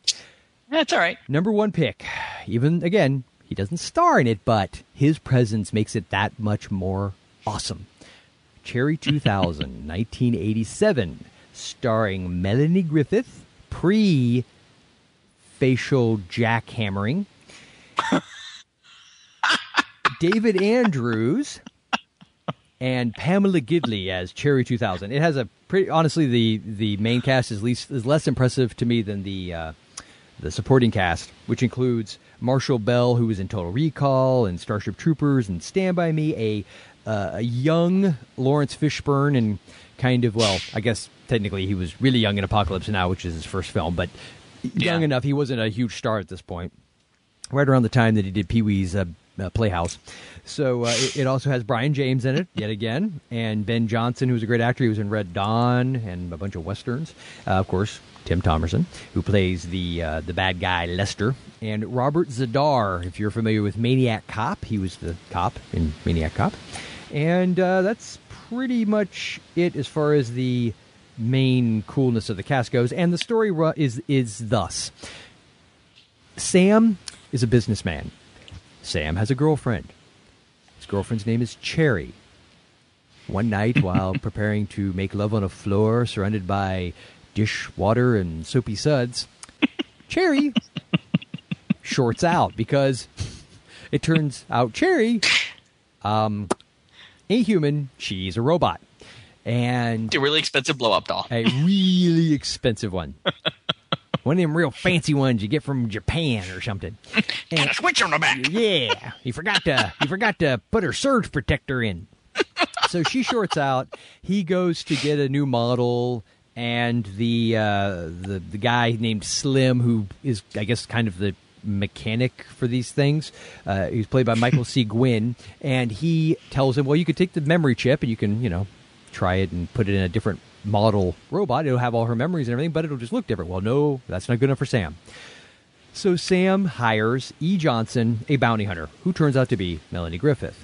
That's all right. Number one pick. Even again, he doesn't star in it, but his presence makes it that much more awesome. Cherry (laughs) 2000, 1987, starring Melanie Griffith, pre facial jackhammering. (laughs) David Andrews and Pamela Gidley as Cherry 2000. It has a pretty honestly the the main cast is least is less impressive to me than the uh, the supporting cast, which includes Marshall Bell, who was in Total Recall and Starship Troopers and Stand by Me, a uh, a young Laurence Fishburne, and kind of well, I guess technically he was really young in Apocalypse Now, which is his first film, but young enough he wasn't a huge star at this point. Right around the time that he did Pee Wee's uh, uh, Playhouse, so uh, it, it also has Brion James in it yet again, and Ben Johnson, who's a great actor. He was in Red Dawn and a bunch of westerns. Uh, of course, Tim Thomerson, who plays the uh, the bad guy Lester, and Robert Z'Dar. If you're familiar with Maniac Cop, he was the cop in Maniac Cop, and uh, that's pretty much it as far as the main coolness of the cast goes. And the story is is thus: Sam is a businessman. Sam has a girlfriend. His girlfriend's name is Cherry. One night, (laughs) while preparing to make love on a floor surrounded by dishwater and soapy suds, Cherry shorts out because it turns out Cherry um, ain't human. She's a robot. And A really expensive blow up doll. a really expensive one. (laughs) One of them real fancy ones you get from Japan or something. (laughs) And a switch on the back. Yeah, he forgot to he forgot to put her surge protector in. (laughs) So she shorts out. He goes to get a new model, and the uh, the the guy named Slim, who is I guess kind of the mechanic for these things, uh, he's played by Michael (laughs) C. Gwynn, and he tells him, "Well, you could take the memory chip and you can you know try it and put it in a different model robot. It'll have all her memories and everything, but it'll just look different." Well, no, that's not good enough for Sam. So Sam hires E. Johnson, a bounty hunter, who turns out to be Melanie Griffith.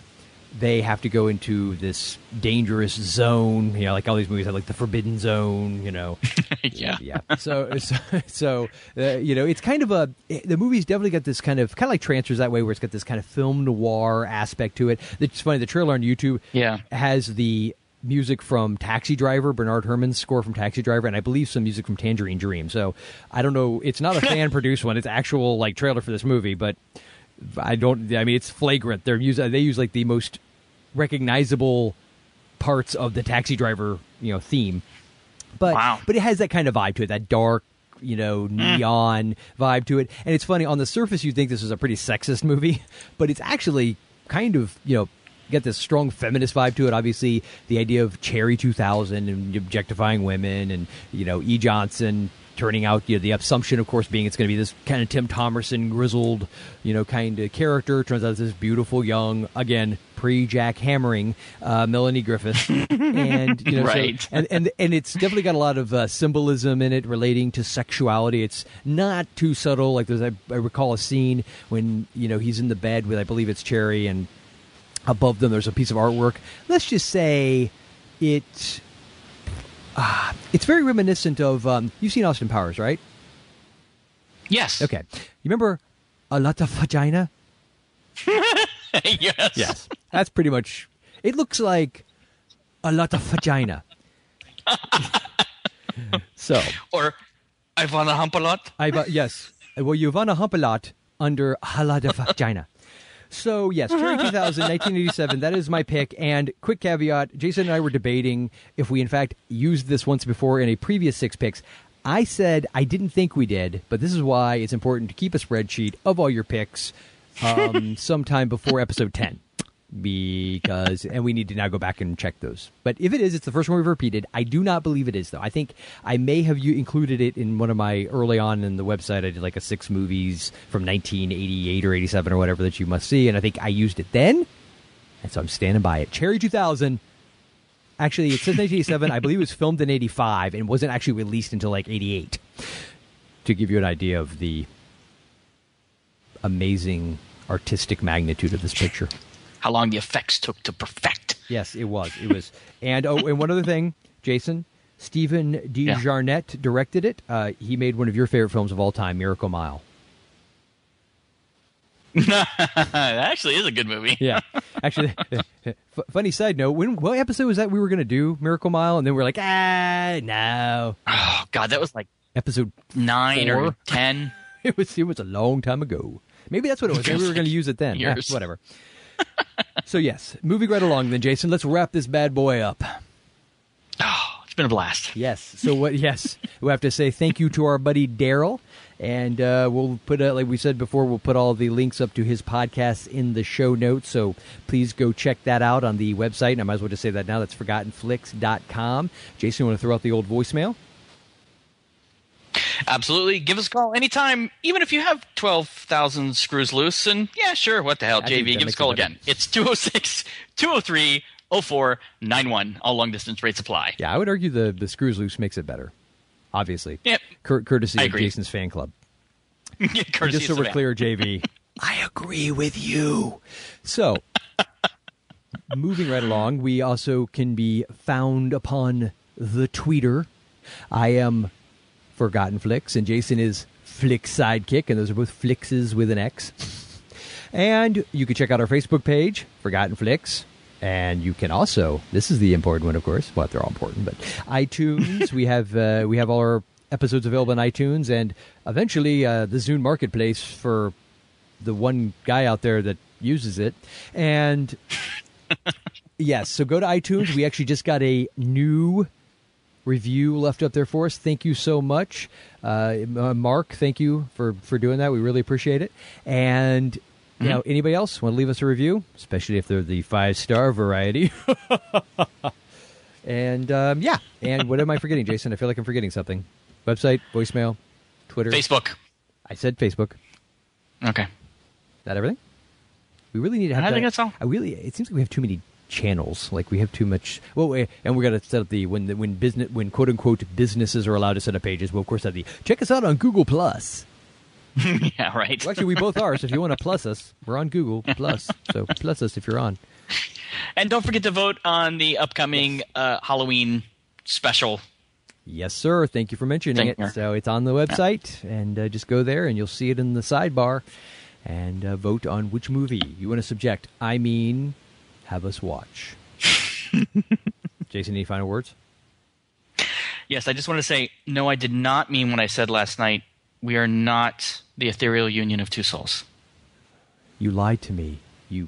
They have to go into this dangerous zone, you know, like all these movies have like the Forbidden Zone, you know. (laughs) yeah. yeah. So, so, so uh, you know, it's kind of a the movie's definitely got this kind of kind of like trancers that way, where it's got this kind of film noir aspect to it. It's funny. The trailer on YouTube, Yeah. has the music from Taxi Driver, Bernard Herrmann's score from Taxi Driver, and I believe some music from Tangerine Dream. So I don't know. It's not a (laughs) fan produced one. It's actual like trailer for this movie, but I don't. I mean, it's flagrant. They're use they use like the most recognizable parts of the Taxi Driver you know theme, but Wow. but it has that kind of vibe to it. That dark. You know, mm. neon vibe to it, and it's funny. On the surface, you think this is a pretty sexist movie, (laughs) but it's actually kind of you know get this strong feminist vibe to it. Obviously, the idea of Cherry 2000 and objectifying women, and you know E. Johnson turning out you know, the assumption, of course, being it's going to be this kind of Tim Thomerson grizzled, you know, kind of character. Turns out it's this beautiful young, again pre Jack hammering uh, Melanie Griffith, (laughs) and you know, so- Right. and and and it's definitely got a lot of uh, symbolism in it relating to sexuality. It's not too subtle. Like there's, I, I recall a scene when you know he's in the bed with, I believe it's Cherry, and above them there's a piece of artwork. Let's just say it. Uh, it's very reminiscent of um, you've seen Austin Powers, right? Yes. Okay, you remember a lot of vagina? (laughs) yes. Yes, that's pretty much. It looks like a lot of vagina. (laughs) so Or I want to hump a lot. I uh, yes. Well, you want to hump a lot under a lot of vagina. So yes, Cherry (laughs) 2000, 1987. That is my pick. And quick caveat: Jason and I were debating if we in fact used this once before in a previous six picks. I said I didn't think we did, but this is why it's important to keep a spreadsheet of all your picks (laughs) um, sometime before episode 10 because and we need to now go back and check those. But if it is, it's the first one we've repeated. I do not believe it is though. I think I may have you included it in one of my early on in the website. I did like a six movies from 1988 or 87 or whatever that you must see, and I think I used it then. and so I'm standing by it. Cherry 2000. Actually, it says 1987. I believe it was filmed in 85 and wasn't actually released until like 88. To give you an idea of the amazing artistic magnitude of this picture. How long the effects took to perfect. Yes, it was. It was. And oh, and one other thing, Jason, Stephen De Jarnatt directed it. Uh, he made one of your favorite films of all time, Miracle Mile. (laughs) that actually is a good movie. Yeah, actually, (laughs) f- funny side note: when what episode was that we were going to do Miracle Mile, and then we are like, ah, no. Oh God, that was like episode nine four? or ten. (laughs) it was it was a long time ago. Maybe that's what it was. Maybe we were going to use it then. Yeah, whatever. (laughs) so yes, moving right along then, Jason. Let's wrap this bad boy up. Oh, (sighs) it's been a blast. Yes. So what? Yes, we have to say thank you to our buddy Daryl, and uh, we'll put uh, like we said before, we'll put all the links up to his podcast in the show notes. So please go check that out on the website. And I might as well just say that now. That's ForgottenFlix.com. Jason, want to throw out the old voicemail? Absolutely. Give us a call anytime, even if you have 12,000 screws loose. And yeah, sure, what the hell, I JV, give us a call again. It's 206 203 0491. All long distance rates apply. Yeah, I would argue the the screws loose makes it better. Obviously. Yep. Cur- courtesy of. Jason's fan club. (laughs) Yeah, Just so we're clear, JV. (laughs) I agree with you. So, moving right along, we also can be found upon the Twitter. I am Forgotten Flix, and Jason is Flix Sidekick, and those are both Flixes with an X. And you can check out our Facebook page, Forgotten Flix. And you can also, this is the important one, of course. Well, they're all important, but iTunes. we have uh, we have all our episodes available on iTunes, and eventually uh, the Zune Marketplace for the one guy out there that uses it. And (laughs) yes, so go to iTunes. We actually just got a new review left up there for us. Thank you so much, uh, Mark. Thank you for for doing that. We really appreciate it. And you know, anybody else want to leave us a review, especially if they're the five star variety. (laughs) and um, yeah, and what am I forgetting, Jason? I feel like I'm forgetting something. Website, voicemail, Twitter, Facebook. I said Facebook. Okay. That everything? We really need to have. I that- think that's all. I really. It seems like we have too many channels. Like we have too much. Well, and we got to set up the when the, when business when quote unquote businesses are allowed to set up pages. We'll of course have the check us out on Google Plus. (laughs) yeah, right. Well, actually, we both are. So if you want to plus us, we're on Google Plus. So plus us if you're on. And don't forget to vote on the upcoming uh, Halloween special. Yes, sir. Thank you for mentioning Thank it. you. So it's on the website, and uh, just go there, and you'll see it in the sidebar, and uh, vote on which movie you want to subject. I mean, have us watch. (laughs) Jason, any final words? Yes, I just want to say, no, I did not mean what I said last night. We are not the ethereal union of two souls. You lied to me, you